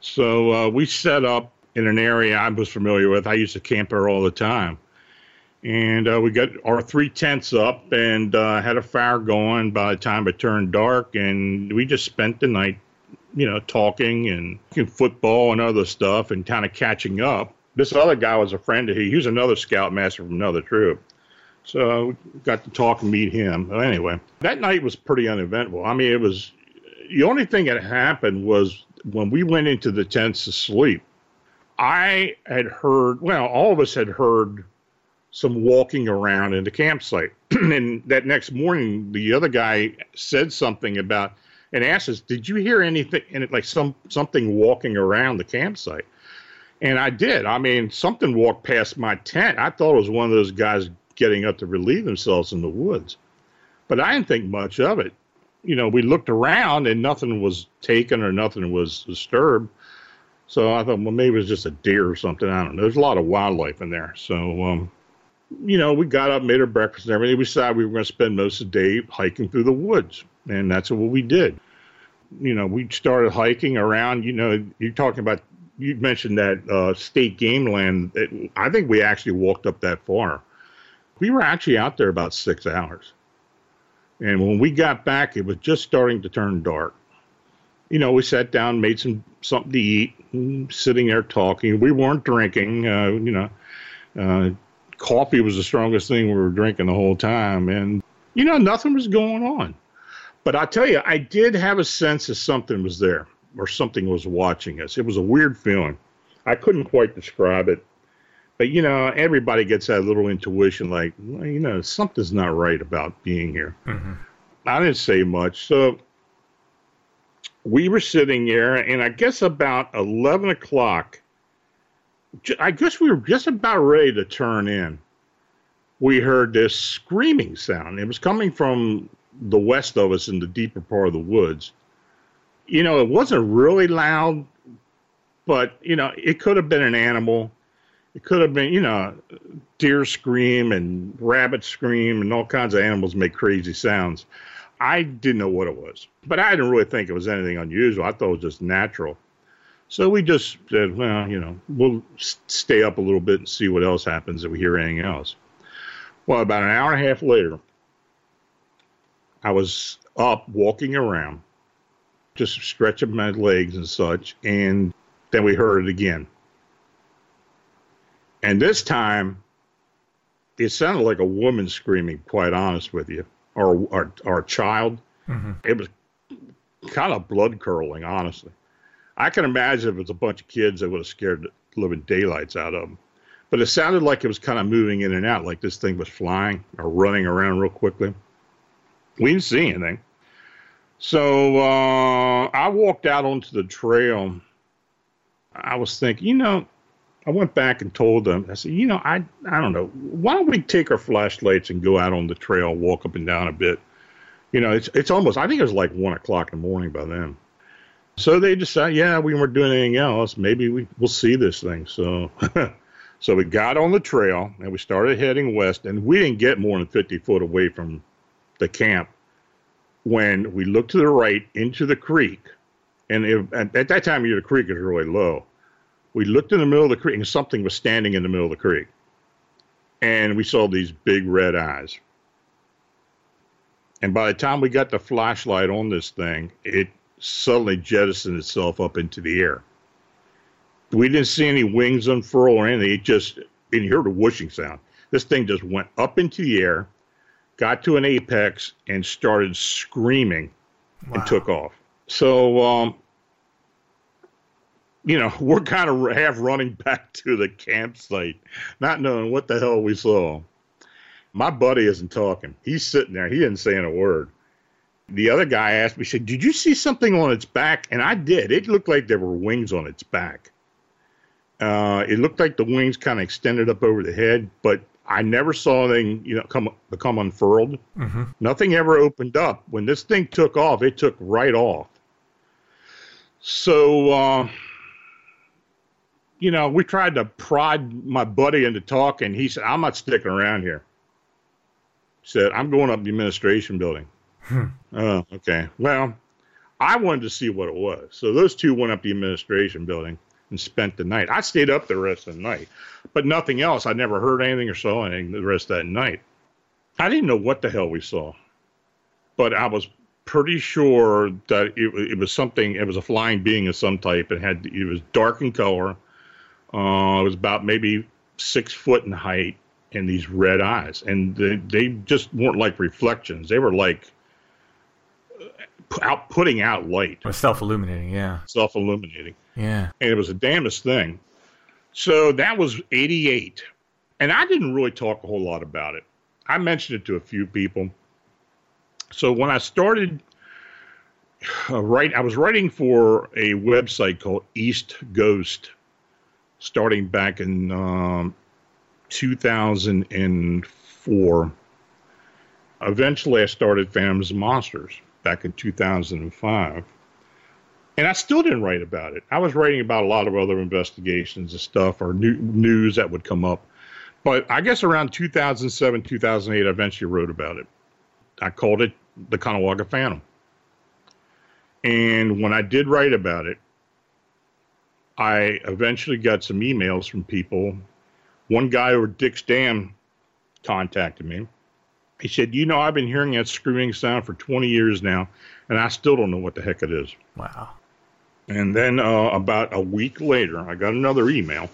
So uh, we set up in an area I was familiar with. I used to camp there all the time, and uh, we got our three tents up and uh, had a fire going. By the time it turned dark, and we just spent the night, you know, talking and football and other stuff, and kind of catching up. This other guy was a friend of his. He was another scoutmaster from another troop. So we got to talk and meet him. But anyway, that night was pretty uneventful. I mean, it was the only thing that happened was when we went into the tents to sleep. I had heard, well, all of us had heard some walking around in the campsite. [CLEARS THROAT] and that next morning, the other guy said something about and asked us, "Did you hear anything?" And it, like some something walking around the campsite. And I did. I mean, something walked past my tent. I thought it was one of those guys getting up to relieve themselves in the woods. But I didn't think much of it. You know, we looked around and nothing was taken or nothing was disturbed. So I thought, well, maybe it was just a deer or something. I don't know. There's a lot of wildlife in there. So, um, you know, we got up, made our breakfast and everything. We decided we were going to spend most of the day hiking through the woods. And that's what we did. You know, we started hiking around, you know, you're talking about, you mentioned that uh, state game land. It, I think we actually walked up that far. We were actually out there about six hours. And when we got back, it was just starting to turn dark. You know, we sat down, made some something to eat, sitting there talking. We weren't drinking. Uh, you know, uh, coffee was the strongest thing we were drinking the whole time, and you know, nothing was going on. But I tell you, I did have a sense that something was there, or something was watching us. It was a weird feeling. I couldn't quite describe it, but you know, everybody gets that little intuition, like well, you know, something's not right about being here. Mm-hmm. I didn't say much, so we were sitting there, and I guess about 11 o'clock, I guess we were just about ready to turn in. We heard this screaming sound. It was coming from the west of us in the deeper part of the woods. You know, it wasn't really loud, but, you know, it could have been an animal. It could have been, you know, deer scream and rabbit scream and all kinds of animals make crazy sounds. I didn't know what it was, but I didn't really think it was anything unusual. I thought it was just natural. So we just said, well, you know, we'll stay up a little bit and see what else happens if we hear anything else. Well, about an hour and a half later, I was up walking around, just stretching my legs and such, and then we heard it again. And this time, it sounded like a woman screaming, quite honest with you or our, our child. Mm-hmm. It was kind of blood curdling, honestly. I can imagine if it was a bunch of kids, that would have scared the living daylights out of them. But it sounded like it was kind of moving in and out, like this thing was flying or running around real quickly. We didn't see anything. So uh, I walked out onto the trail. I was thinking, you know, I went back and told them, I said, you know, I I don't know, why don't we take our flashlights and go out on the trail, walk up and down a bit? You know, it's it's almost I think it was like one o'clock in the morning by then. So they decided, yeah, we weren't doing anything else. Maybe we we'll see this thing. So [LAUGHS] so we got on the trail and we started heading west, and we didn't get more than fifty foot away from the camp when we looked to the right into the creek, and it, at, at that time of the creek is really low we looked in the middle of the creek and something was standing in the middle of the creek. And we saw these big red eyes. And by the time we got the flashlight on this thing, it suddenly jettisoned itself up into the air. We didn't see any wings unfurl or anything. It just, and you heard a whooshing sound. This thing just went up into the air, got to an apex, and started screaming wow. and took off. So um, you know, [LAUGHS] we're kind of half running back to the campsite, not knowing what the hell we saw. My buddy isn't talking. He's sitting there. He isn't saying a word. The other guy asked me, said, Did you see something on its back? And I did. It looked like there were wings on its back. Uh, it looked like the wings kind of extended up over the head, but I never saw anything, you know, come become unfurled. Mm-hmm. Nothing ever opened up. When this thing took off, it took right off. So, uh, you know, we tried to prod my buddy into talking. He said, I'm not sticking around here. He said, I'm going up the administration building. Hmm. Oh, okay. Well, I wanted to see what it was. So those two went up the administration building and spent the night. I stayed up the rest of the night, but nothing else. I never heard anything or saw anything the rest of that night. I didn't know what the hell we saw, but I was pretty sure that it, it was something. It was a flying being of some type. It had it was dark in color uh, it was about maybe six foot in height and these red eyes. And they, they just weren't like reflections. They were like out putting out light. Self illuminating, yeah. Self illuminating. Yeah. And it was the damnest thing. So that was 88. And I didn't really talk a whole lot about it. I mentioned it to a few people. So when I started uh, write, I was writing for a website called East Ghost starting back in um, 2004. Eventually, I started Phantoms Monsters back in 2005. And I still didn't write about it. I was writing about a lot of other investigations and stuff or new, news that would come up. But I guess around 2007, 2008, I eventually wrote about it. I called it the Conewago Phantom. And when I did write about it, I eventually got some emails from people. One guy over Dick's Dam contacted me. He said, You know, I've been hearing that screaming sound for 20 years now, and I still don't know what the heck it is. Wow. And then uh, about a week later, I got another email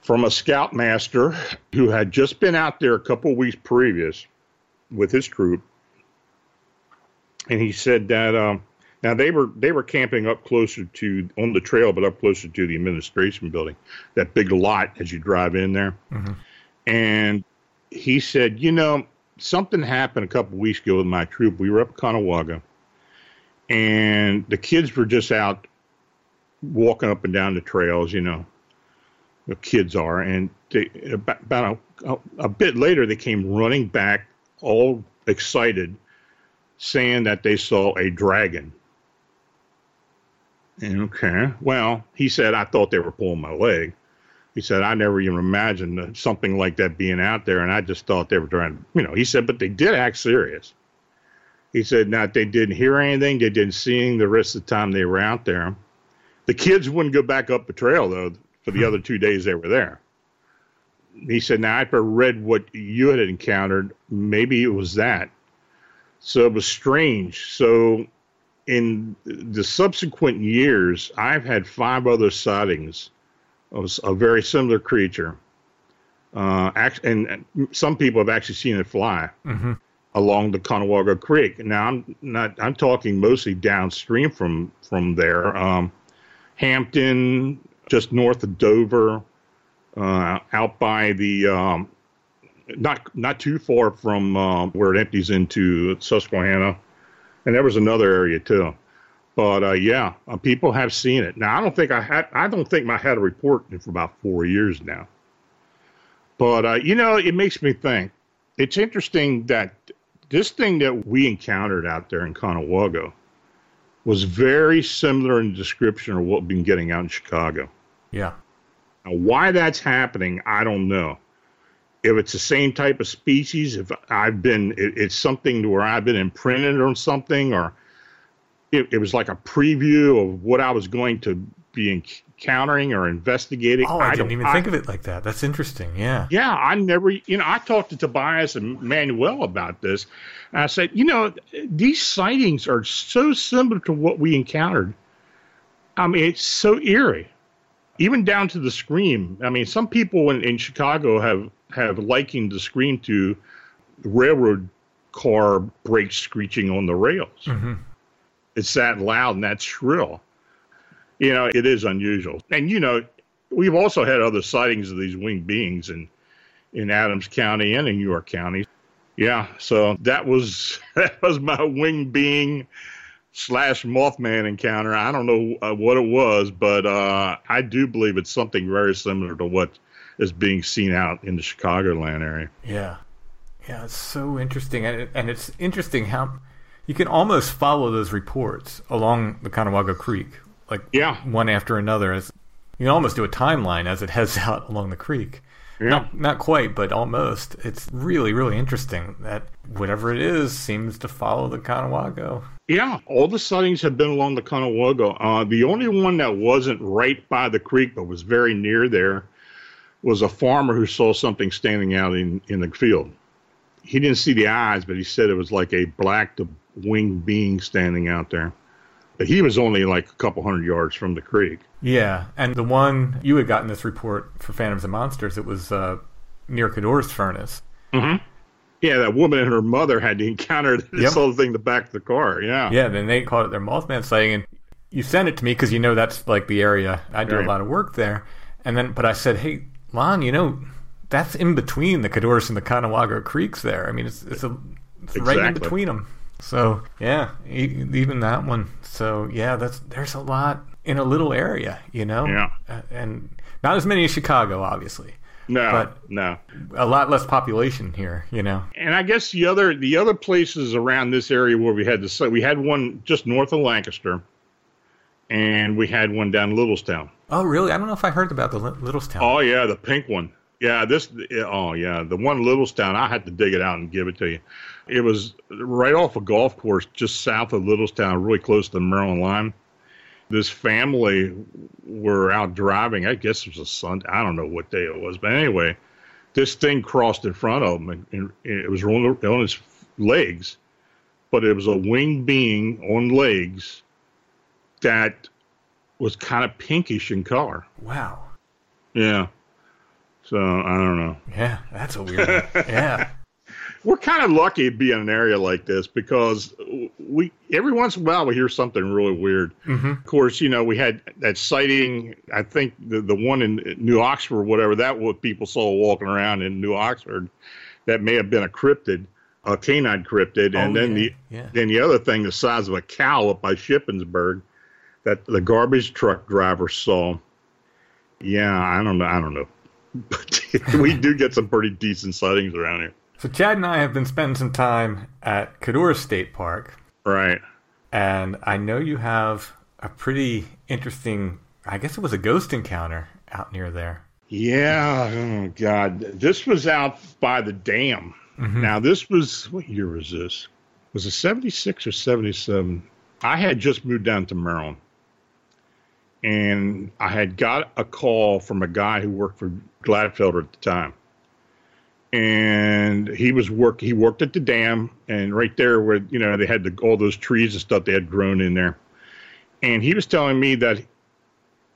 from a scoutmaster who had just been out there a couple of weeks previous with his troop. And he said that um, now they were they were camping up closer to on the trail, but up closer to the administration building, that big lot as you drive in there. Mm-hmm. And he said, you know, something happened a couple of weeks ago with my troop. We were up Conewago, and the kids were just out walking up and down the trails. You know, the kids are, and they, about, about a, a bit later, they came running back, all excited, saying that they saw a dragon. Okay. Well, he said, I thought they were pulling my leg. He said, I never even imagined something like that being out there. And I just thought they were trying to, you know, he said, but they did act serious. He said, not they didn't hear anything. They didn't see anything the rest of the time they were out there. The kids wouldn't go back up the trail, though, for the hmm. other two days they were there. He said, now I for read what you had encountered. Maybe it was that. So it was strange. So in the subsequent years, I've had five other sightings of a very similar creature. Uh, and some people have actually seen it fly mm-hmm. along the Conewago Creek. Now I'm not. I'm talking mostly downstream from from there. Um, Hampton, just north of Dover, uh, out by the um, not not too far from uh, where it empties into Susquehanna, and there was another area too. But uh, yeah, uh, people have seen it. Now I don't think I had. I don't think I had a report for about four years now. But uh, you know, it makes me think. It's interesting that this thing that we encountered out there in Conewago was very similar in description of what we've been getting out in Chicago. Yeah. Now, why that's happening, I don't know. If it's the same type of species, if I've been, it, it's something where I've been imprinted on something, or it, it, was like a preview of what I was going to be encountering or investigating. Oh, I, I didn't even I, think of it like that. That's interesting. Yeah. Yeah. I never, you know, I talked to Tobias and Manuel about this. And I said, you know, these sightings are so similar to what we encountered. I mean, it's so eerie, even down to the scream. I mean, some people in, in Chicago have, have likened the scream to railroad car brakes screeching on the rails. Mm-hmm it's that loud and that shrill. You know, it is unusual. And, you know, we've also had other sightings of these winged beings in, in Adams County and in York County. Yeah, so that was [LAUGHS] that was my winged being slash Mothman encounter. I don't know uh, what it was, but uh, I do believe it's something very similar to what is being seen out in the Chicagoland area. Yeah, yeah, it's so interesting, and, it, and it's interesting how you can almost follow those reports along the Conewago Creek, like yeah. one after another. As you can almost do a timeline as it heads [LAUGHS] out along the creek. Yeah. Not, not quite, but almost. It's really, really interesting that whatever it is seems to follow the Conewago. Yeah, all the sightings have been along the Conewago. Uh, the only one that wasn't right by the creek but was very near there was a farmer who saw something standing out in, in the field. He didn't see the eyes, but he said it was like a black winged being standing out there. He was only like a couple hundred yards from the creek. Yeah, and the one you had gotten this report for Phantoms and Monsters, it was uh, near Codorus furnace. Mm-hmm. Yeah, that woman and her mother had to encounter [LAUGHS] this yep. whole thing the back of the car. Yeah. Yeah, then they called it their Mothman sighting, and you sent it to me because you know that's like the area I do right. a lot of work there. And then, but I said, hey, Lon, you know, that's in between the Codorus and the Conewago creeks there. I mean, it's it's, a, it's exactly. right in between them. So yeah, even that one. So yeah, that's there's a lot in a little area, you know. Yeah. And not as many as Chicago, obviously. No, but no, a lot less population here, you know. And I guess the other the other places around this area where we had the we had one just north of Lancaster, and we had one down in Littlestown. Oh, really? I don't know if I heard about the Li- Littlestown. Oh yeah, the pink one. Yeah, this. Oh yeah, the one in Littlestown. I had to dig it out and give it to you. It was right off a golf course just south of Littlestown, really close to the Maryland line. This family were out driving. I guess it was a Sunday. I don't know what day it was, but anyway, this thing crossed in front of them, and, and it was on, on its legs, but it was a winged being on legs that was kind of pinkish in color. Wow. Yeah. So I don't know. Yeah, that's a weird one. Yeah. [LAUGHS] We're kind of lucky to be in an area like this because we every once in a while we hear something really weird. Mm-hmm. Of course, you know we had that sighting. I think the the one in New Oxford, whatever that what people saw walking around in New Oxford, that may have been a cryptid, a canine cryptid, and Oh, then yeah, the yeah. then the other thing, the size of a cow up by Shippensburg, that the garbage truck driver saw. Yeah, I don't know. I don't know. [LAUGHS] But [LAUGHS] we do get some pretty decent sightings around here. So Chad and I have been spending some time at Codorus State Park, Right. and I know you have a pretty interesting. I guess it was a ghost encounter out near there. Yeah. Oh God. This was out by the dam. Mm-hmm. Now this was what year was this? Was it seventy six or seventy seven? I had just moved down to Maryland, and I had got a call from a guy who worked for Glatfelter at the time, and he was work. He worked at the dam, and right there where you know they had the, all those trees and stuff they had grown in there, and he was telling me that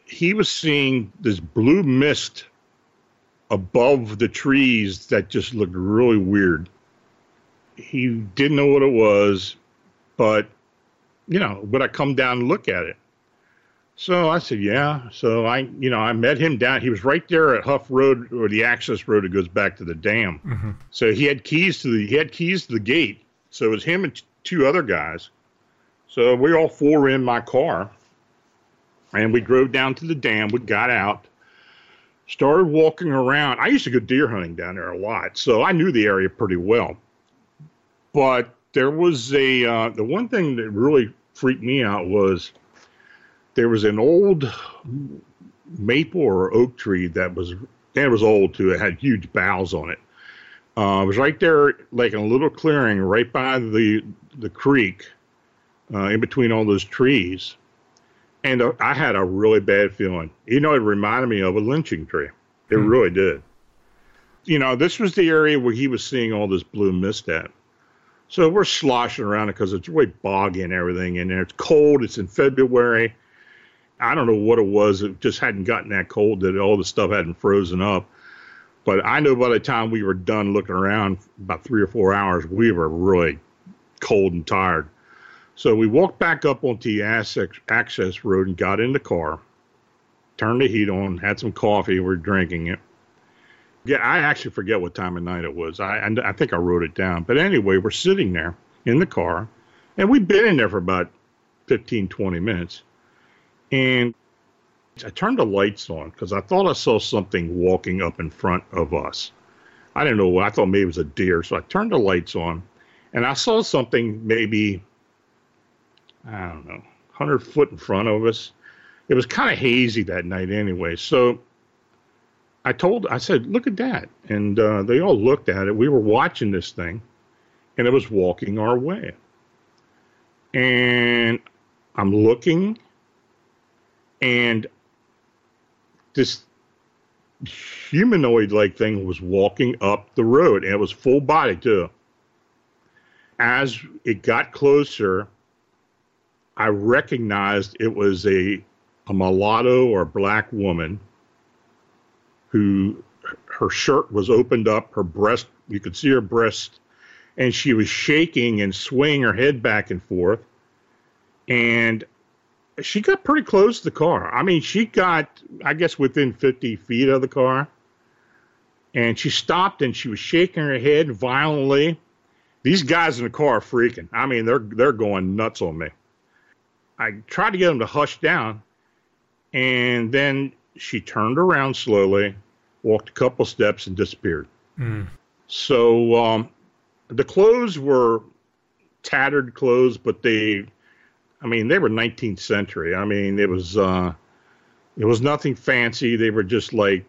he was seeing this blue mist above the trees that just looked really weird. He didn't know what it was, but you know, would I come down and look at it? So I said, yeah. So I, you know, I met him down. He was right there at Huff Road or the access road that goes back to the dam. So he had keys to the he had keys to the gate. So it was him and t- two other guys. So we all four were in my car, and we drove down to the dam. We got out, started walking around. I used to go deer hunting down there a lot, so I knew the area pretty well. But there was a uh, the one thing that really freaked me out was there was an old maple or oak tree that was and it was old too. It had huge boughs on it. Uh, it was right there, like in a little clearing, right by the the creek, uh, in between all those trees. And uh, I had a really bad feeling. You know, it reminded me of a lynching tree. It really did. You know, this was the area where he was seeing all this blue mist at. So we're sloshing around it because it's really boggy and everything in there. It's cold. It's in February. I don't know what it was. It just hadn't gotten that cold that all the stuff hadn't frozen up. But I know by the time we were done looking around, about three or four hours, we were really cold and tired. So we walked back up onto the access, road and got in the car, turned the heat on, had some coffee, we're drinking it. Yeah, I actually forget what time of night it was. I, I think I wrote it down. But anyway, we're sitting there in the car, and we've been in there for about 15, 20 minutes. And I turned the lights on because I thought I saw something walking up in front of us. I didn't know. I thought maybe it was a deer. So I turned the lights on, and I saw something maybe, I don't know, 100 foot in front of us. It was kind of hazy that night anyway. So I told, I said, look at that. And uh, they all looked at it. We were watching this thing, and it was walking our way. And I'm looking, and this humanoid like thing was walking up the road, and it was full body too. As it got closer, I recognized it was a, a mulatto or black woman who her shirt was opened up, her breast, you could see her breast, and she was shaking and swaying her head back and forth. And she got pretty close to the car. I mean, she got, I guess, within 50 feet of the car. And she stopped and she was shaking her head violently. These guys in the car are freaking. I mean, they're they're going nuts on me. I tried to get them to hush down, and then she turned around slowly, walked a couple steps, and disappeared. So um, the clothes were tattered clothes, but they I mean, they were 19th century. I mean, it was uh, it was nothing fancy. They were just like,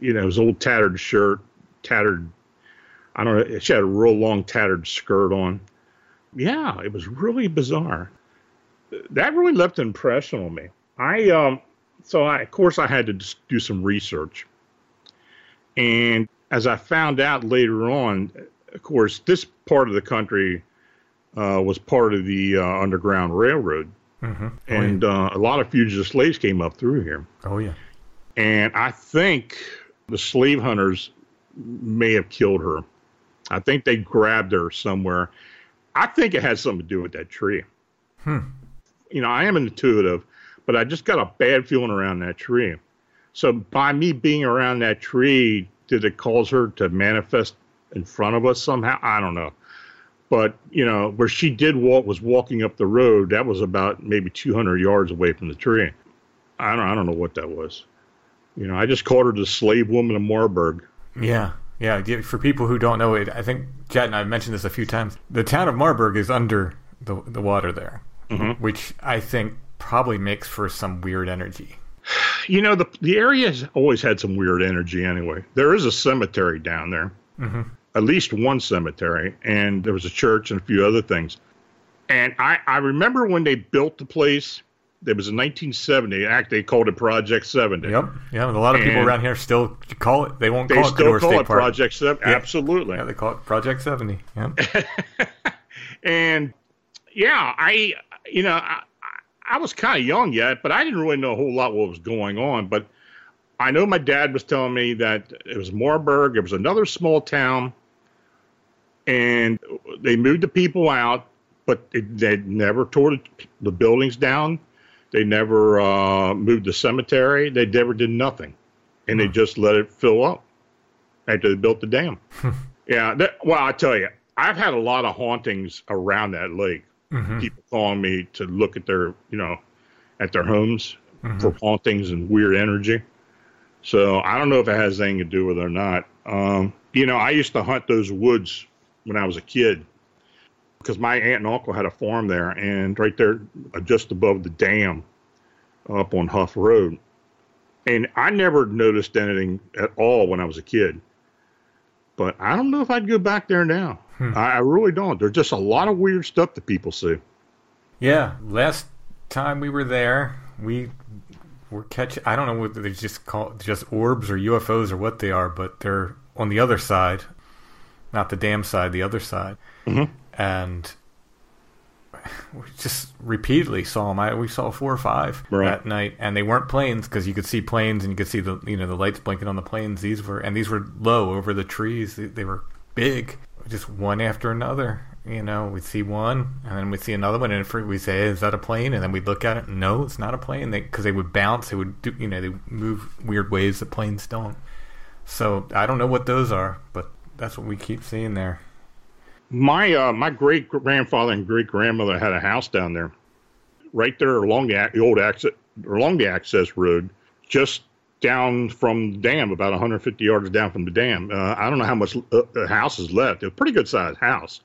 you know, it was old tattered shirt, tattered. I don't know. She had a real long tattered skirt on. Yeah, it was really bizarre. That really left an impression on me. I um, so I, of course I had to do some research, and as I found out later on, of course, this part of the country uh, was part of the uh, Underground Railroad, Mm-hmm. Oh, and uh, a lot of fugitive slaves came up through here. Oh yeah. And I think the slave hunters may have killed her. I think they grabbed her somewhere. I think it had something to do with that tree. Hmm. You know, I am intuitive, but I just got a bad feeling around that tree. So by me being around that tree, did it cause her to manifest in front of us somehow? I don't know. But you know, where she did walk was walking up the road. That was about maybe 200 yards away from the tree. I don't, I don't know what that was. You know, I just called her the slave woman of Marburg. Yeah, yeah. For people who don't know it, I think Jet and I have mentioned this a few times. The town of Marburg is under the the water there, Mhm. which I think probably makes for some weird energy. [SIGHS] You know, the the area has always had some weird energy. Anyway, there is a cemetery down there, Mm-hmm. At least one cemetery, and there was a church and a few other things. And I I remember when they built the place. It was in 1970. Act they called it Project 70. Yep. Yeah. A lot of people around here still call it. They won't They call it still Cador call State it Park. Project 70. Yeah. Absolutely. Yeah, they call it Project Seventy. Yeah. [LAUGHS] And yeah, I, you know, I, I was kind of young yet, but I didn't really know a whole lot what was going on. But I know my dad was telling me that it was Marburg. It was another small town, and they moved the people out, but it, they never tore the, the buildings down. They never uh, moved the cemetery. They never did nothing, and they just let it fill up after they built the dam. [LAUGHS] yeah, that, well, I tell you, I've had a lot of hauntings around that lake. Mhm. People calling me to look at their, you know, at their homes for hauntings and weird energy. So I don't know if it has anything to do with it or not. Um, you know, I used to hunt those woods when I was a kid because my aunt and uncle had a farm there, and right there, uh, just above the dam, up on Huff Road. And I never noticed anything at all when I was a kid. But I don't know if I'd go back there now. I, I really don't. There's just a lot of weird stuff that people see. Yeah, last time we were there, we were catching. I don't know whether they're just call just orbs or UFOs or what they are, but they're on the other side, not the dam side, the other side, Mhm. and we just repeatedly saw them. I, we saw four or five Right. that night, and they weren't planes because you could see planes and you could see the you know the lights blinking on the planes. These were and these were low over the trees. They, they were big, just one after another. You know, we'd see one, and then we'd see another one, and we say, "Is that a plane?" and then we'd look at it, no, it's not a plane. They because they would bounce, they would do, you know, they move weird ways that planes don't. So I don't know what those are, but that's what we keep seeing there. My uh, my great grandfather and great grandmother had a house down there, right there along the, the old access along the access road, just down from the dam, about 150 yards down from the dam. Uh, I don't know how much uh, the house is left. It was a pretty good sized house,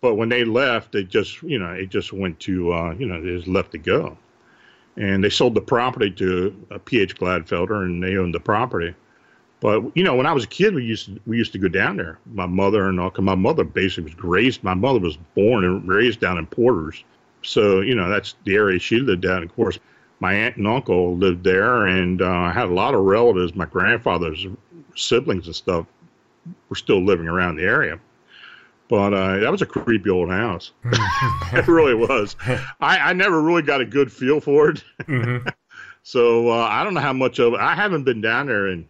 but when they left, it just you know it just went to uh, you know it just left to go, and they sold the property to uh, P.H. Glatfelter, and they owned the property. But you know, when I was a kid, we used to, we used to go down there. My mother and all. 'cause my mother basically was raised. My mother was born and raised down in Porters, so you know that's the area she lived at. Of course, my aunt and uncle lived there, and uh, I had a lot of relatives. My grandfather's siblings and stuff were still living around the area. But uh, that was a creepy old house. [LAUGHS] it really was. [LAUGHS] I, I never really got a good feel for it. [LAUGHS] so uh, I don't know how much of it. I haven't been down there in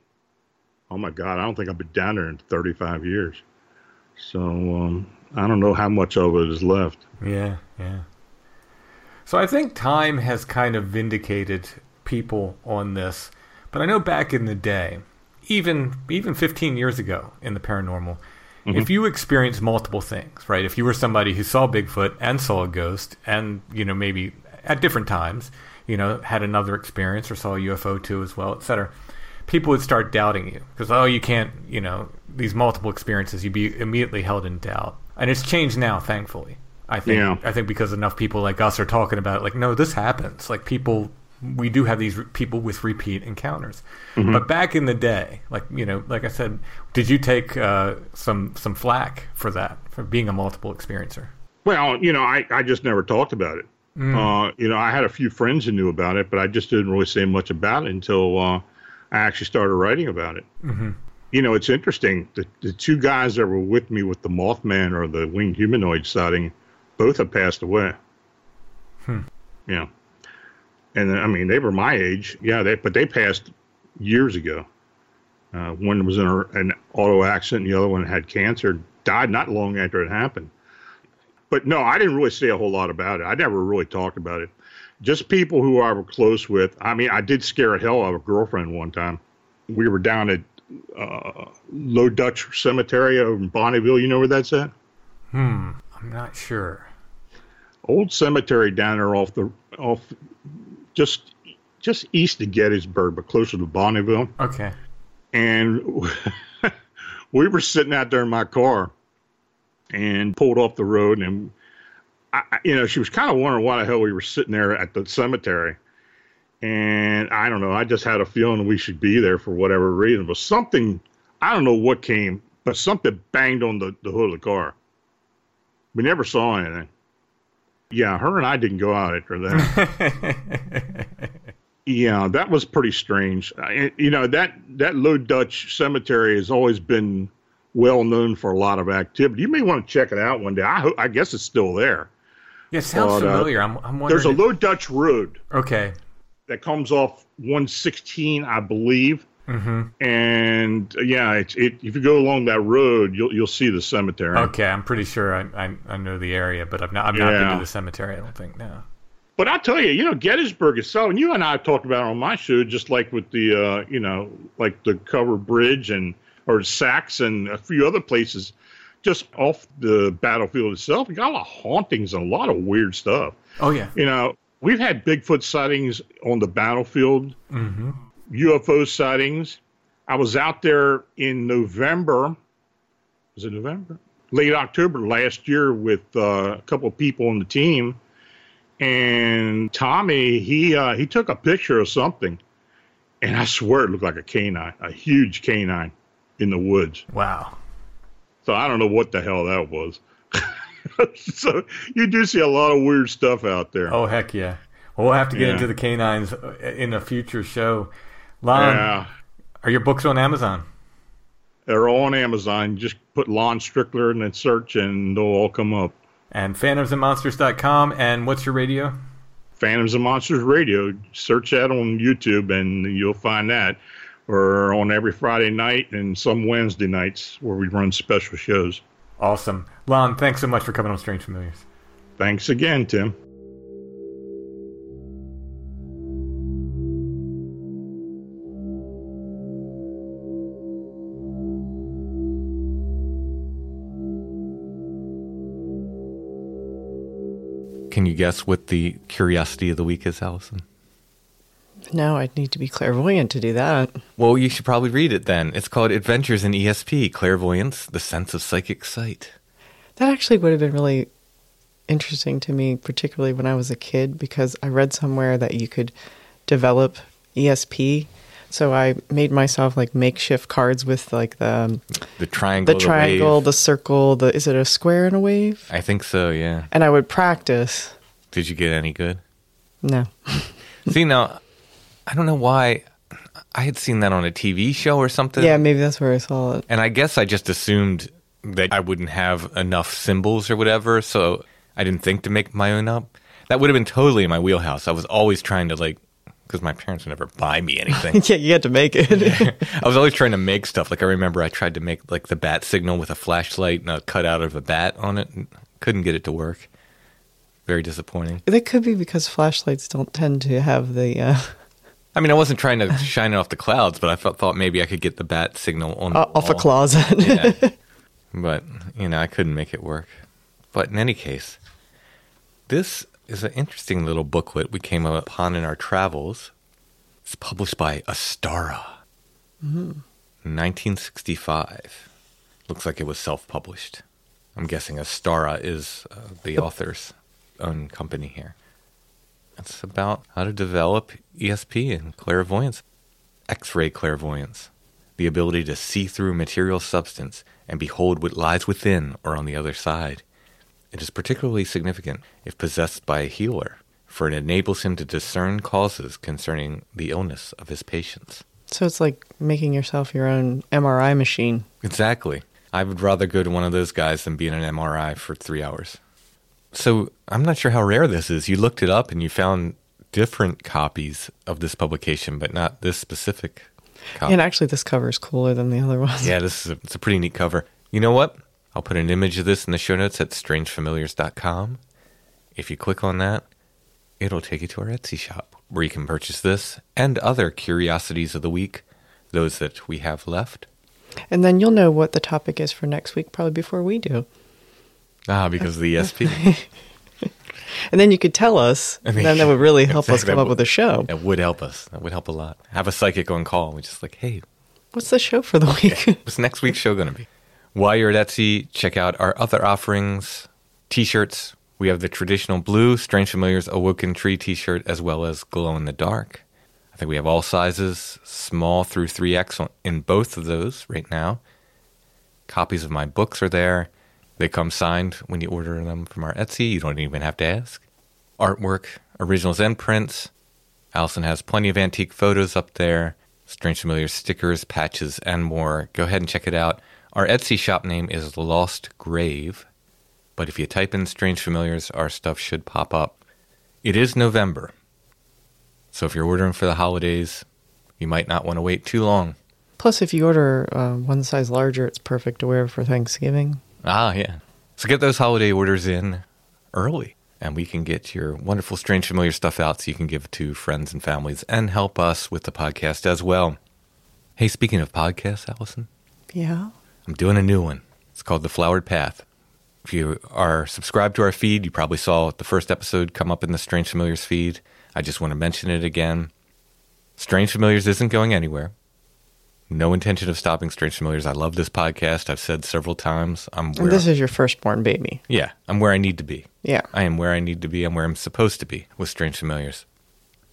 oh my god, I don't think I've been down there in 35 years. So um, I don't know how much of it is left. Yeah, yeah. So I think time has kind of vindicated people on this. But I know back in the day, even even 15 years ago in the paranormal, if you experienced multiple things, right? If you were somebody who saw Bigfoot and saw a ghost and, you know, maybe at different times, you know, had another experience or saw a UFO too as well, etc. People would start doubting you because oh, you can't, you know, these multiple experiences, you'd be immediately held in doubt. And it's changed now, thankfully. I think Yeah. I think because enough people like us are talking about it, like no, this happens. Like people, we do have these re- people with repeat encounters. Mm-hmm. But back in the day, like you know, like I said, did you take uh, some some flack for that for being a multiple experiencer? Well, you know, I, I just never talked about it. Uh, you know, I had a few friends who knew about it, but I just didn't really say much about it until uh, I actually started writing about it. Mm-hmm. You know, it's interesting. The, the two guys that were with me with the Mothman or the winged humanoid sighting, both have passed away. Yeah. And I mean, they were my age. Yeah, they, but they passed years ago. Uh, one was in a, an auto accident, the other one had cancer, died not long after it happened but no, I didn't really say a whole lot about it. I never really talked about it. Just people who I were close with. I mean, I did scare a hell out of a girlfriend one time. We were down at uh, Low Dutch Cemetery over in Bonneauville. You know where that's at? Hmm, I'm not sure. Old cemetery down there off the off just just east of Gettysburg, but closer to Bonneauville. Okay. and [LAUGHS] we were sitting out there in my car and pulled off the road and I, you know she was kind of wondering why the hell we were sitting there at the cemetery and i don't know i just had a feeling we should be there for whatever reason but something i don't know what came but something banged on the, the hood of the car we never saw anything yeah her and i didn't go out after that [LAUGHS] yeah, that was pretty strange. You know that that Low Dutch Cemetery has always been well known for a lot of activity. You may want to check it out one day. I ho- I guess it's still there. Yeah, it sounds But, uh, familiar. I'm, I'm wondering. There's a if- Low Dutch Road okay. that comes off 116, I believe. Mm-hmm. And uh, yeah, it's it. If you go along that road, you'll you'll see the cemetery. Okay, I'm pretty sure I, I, I know the area, but I've not I've not been to the cemetery. I don't think no. But I tell you, you know, Gettysburg itself, and you and I have talked about it on my show, just like with the, uh, you know, like the Cover Bridge and or Sachs and a few other places, just off the battlefield itself. Got a lot of hauntings and a lot of weird stuff. Oh yeah. You know, we've had Bigfoot sightings on the battlefield, UFO sightings. I was out there in November. Was it November? Late October last year with uh, a couple of people on the team, and Tommy he uh, he took a picture of something, and I swear it looked like a canine, a huge canine in the woods. Wow. So I don't know what the hell that was. [LAUGHS] so you do see a lot of weird stuff out there. Oh heck yeah. Well, we'll have to get Yeah. into the canines uh, in a future show. Lon, yeah. are your books on Amazon? They're all on Amazon. Just put Lon Strickler and then search, and they'll all come up. And phantomsandmonsters.com. And what's your radio? Phantoms and Monsters Radio. Search that on YouTube, and you'll find that. Or on every Friday night and some Wednesday nights where we run special shows. Awesome. Lon, thanks so much for coming on Strange Familiars. Thanks again, Tim. Can you guess what the curiosity of the week is, Allison? No, I'd need to be clairvoyant to do that. Well, you should probably read it then. It's called Adventures in ESP Clairvoyance, the Sense of Psychic Sight. That actually would have been really interesting to me, particularly when I was a kid, because I read somewhere that you could develop ESP. So I made myself like makeshift cards with like the um, The triangle, the the triangle, wave. the circle, the is it a square and a wave? I think so, yeah. And I would practice. Did you get any good? No. See, now, I don't know why. I had seen that on a TV show or something. Yeah, maybe that's where I saw it. And I guess I just assumed that I wouldn't have enough symbols or whatever, so I didn't think to make my own up. That would have been totally in my wheelhouse. I was always trying to like, because my parents would never buy me anything. [LAUGHS] yeah, you had to make it. [LAUGHS] I was always trying to make stuff. Like I remember I tried to make like the bat signal with a flashlight and a cutout of a bat on it. and Couldn't get it to work. Very disappointing. that could be because flashlights don't tend to have the. Uh, I mean, I wasn't trying to shine it off the clouds, but I thought, thought maybe I could get the bat signal on the off a closet. yeah. [LAUGHS] But, you know, I couldn't make it work. But in any case, this is an interesting little booklet we came upon in our travels. It's published by Astara. 1965. Looks like it was self published. I'm guessing Astara is uh, the author's own company here. It's about how to develop ESP and clairvoyance, X ray clairvoyance, the ability to see through material substance and behold what lies within or on the other side. It is particularly significant if possessed by a healer, for it enables him to discern causes concerning the illness of his patients. So it's like making yourself your own MRI machine. Exactly. I would rather go to one of those guys than be in an MRI for three hours. So I'm not sure how rare this is. You looked it up and you found different copies of this publication, but not this specific copy. And actually, this cover is cooler than the other ones. Yeah, this is a, it's a pretty neat cover. You know what? I'll put an image of this in the show notes at strangefamiliars.com. If you click on that, it'll take you to our Etsy shop where you can purchase this and other curiosities of the week, those that we have left. And then you'll know what the topic is for next week, probably before we do. Ah, because of the ESP. [LAUGHS] And then you could tell us, I [LAUGHS] and mean, then that would really help us come up with a show. It would help us. That would help a lot. Have a psychic on call. We're just like, hey, What's the show for the week? [LAUGHS] what's next week's show going to be? While you're at Etsy, check out our other offerings t shirts. We have the traditional blue Strange Familiars Awoken Tree t shirt as well as glow in the dark. I think we have all sizes, small through 3X in both of those right now. Copies of my books are there. They come signed when you order them from our Etsy. You don't even have to ask. Artwork, originals and prints. Allison has plenty of antique photos up there, Strange Familiar stickers, patches, and more. Go ahead and check it out. Our Etsy shop name is Lost Grave, but if you type in Strange Familiars, our stuff should pop up. It is November, so if you're ordering for the holidays, you might not want to wait too long. Plus, if you order uh, one size larger, it's perfect to wear for Thanksgiving. Ah, yeah. So get those holiday orders in early, and we can get your wonderful, strange, familiar stuff out so you can give it to friends and families and help us with the podcast as well. Hey, speaking of podcasts, Allison, Yeah. I'm doing a new one. It's called The Flowered Path. If you are subscribed to our feed, you probably saw the first episode come up in the Strange Familiars feed. I just want to mention it again. Strange Familiars isn't going anywhere. No intention of stopping Strange Familiars. I love this podcast. I've said several times. I'm where And this is your firstborn baby. yeah, I'm where I need to be. Yeah. I am where I need to be. I'm where I'm supposed to be with Strange Familiars.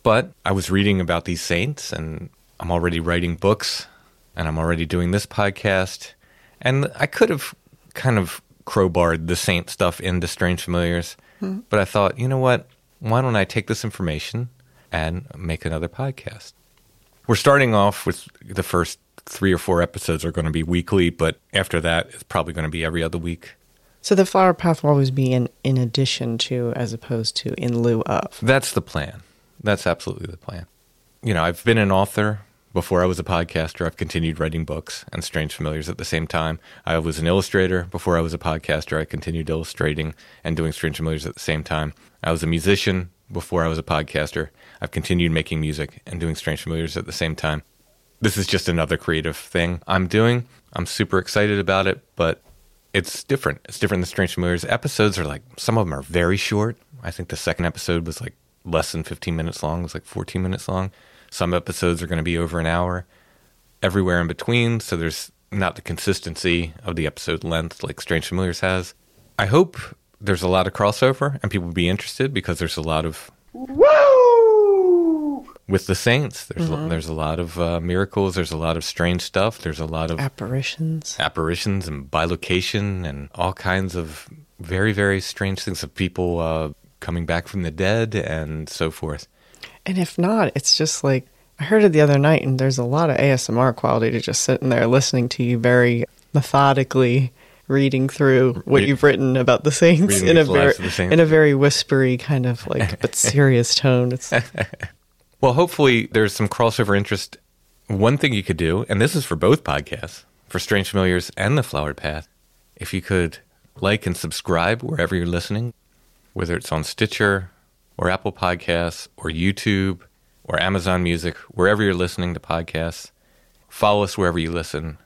But I was reading about these saints, and I'm already writing books, and I'm already doing this podcast. And I could have kind of crowbarred the saint stuff into Strange Familiars, hmm. but I thought, you know what? Why don't I take this information and make another podcast? We're starting off with the first three or four episodes are going to be weekly, but after that, it's probably going to be every other week. So the flower path will always be in, in addition to, as opposed to in lieu of. That's the plan. That's absolutely the plan. You know, I've been an author before I was a podcaster. I've continued writing books and Strange Familiars at the same time. I was an illustrator before I was a podcaster. I continued illustrating and doing Strange Familiars at the same time. I was a musician before I was a podcaster. I've continued making music and doing Strange Familiars at the same time. This is just another creative thing I'm doing. I'm super excited about it, but it's different. It's different than Strange Familiars. Episodes are like, some of them are very short. I think the second episode was like less than 15 minutes long, it was like 14 minutes long. Some episodes are going to be over an hour, everywhere in between. So there's not the consistency of the episode length like Strange Familiars has. I hope there's a lot of crossover and people will be interested because there's a lot of with the saints. There's a, there's a lot of uh, miracles. There's a lot of strange stuff. There's a lot of Apparitions. apparitions and bilocation and all kinds of very very strange things of people uh, coming back from the dead and so forth. And if not, it's just like I heard it the other night, and there's a lot of ASMR quality to just sitting there listening to you very methodically reading through what Read- you've written about the saints in a very the saints. in a very whispery kind of like but [LAUGHS] serious tone. It's [LAUGHS] Well, hopefully there's some crossover interest. One thing you could do, and this is for both podcasts, for Strange Familiars and The Flowered Path, if you could like and subscribe wherever you're listening, whether it's on Stitcher or Apple Podcasts or YouTube or Amazon Music, wherever you're listening to podcasts, follow us wherever you listen.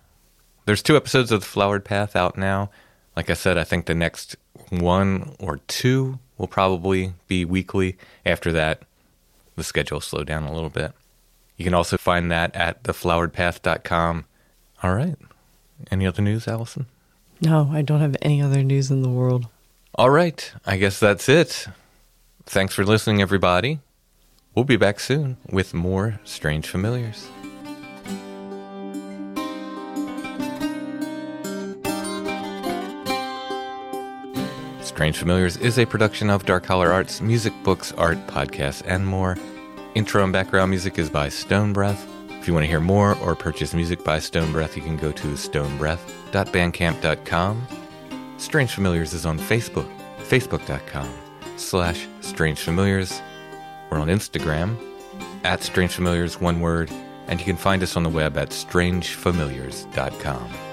There's two episodes of The Flowered Path out now. Like I said, I think the next one or two will probably be weekly. After that, the schedule slow down a little bit. You can also find that at thefloweredpath.com. All right. Any other news, Allison? No, I don't have any other news in the world. All right, I guess that's it. Thanks for listening, everybody. We'll be back soon with more Strange Familiars. Strange Familiars is a production of Dark Holler Arts, music, books, art, podcasts, and more. Intro and background music is by Stone Breath. If you want to hear more or purchase music by Stone Breath, you can go to stonebreath.bandcamp.com. Strange Familiars is on Facebook, facebook.com slash Strange Familiars. We're on Instagram, at Strange Familiars, one word, and you can find us on the web at strangefamiliars.com.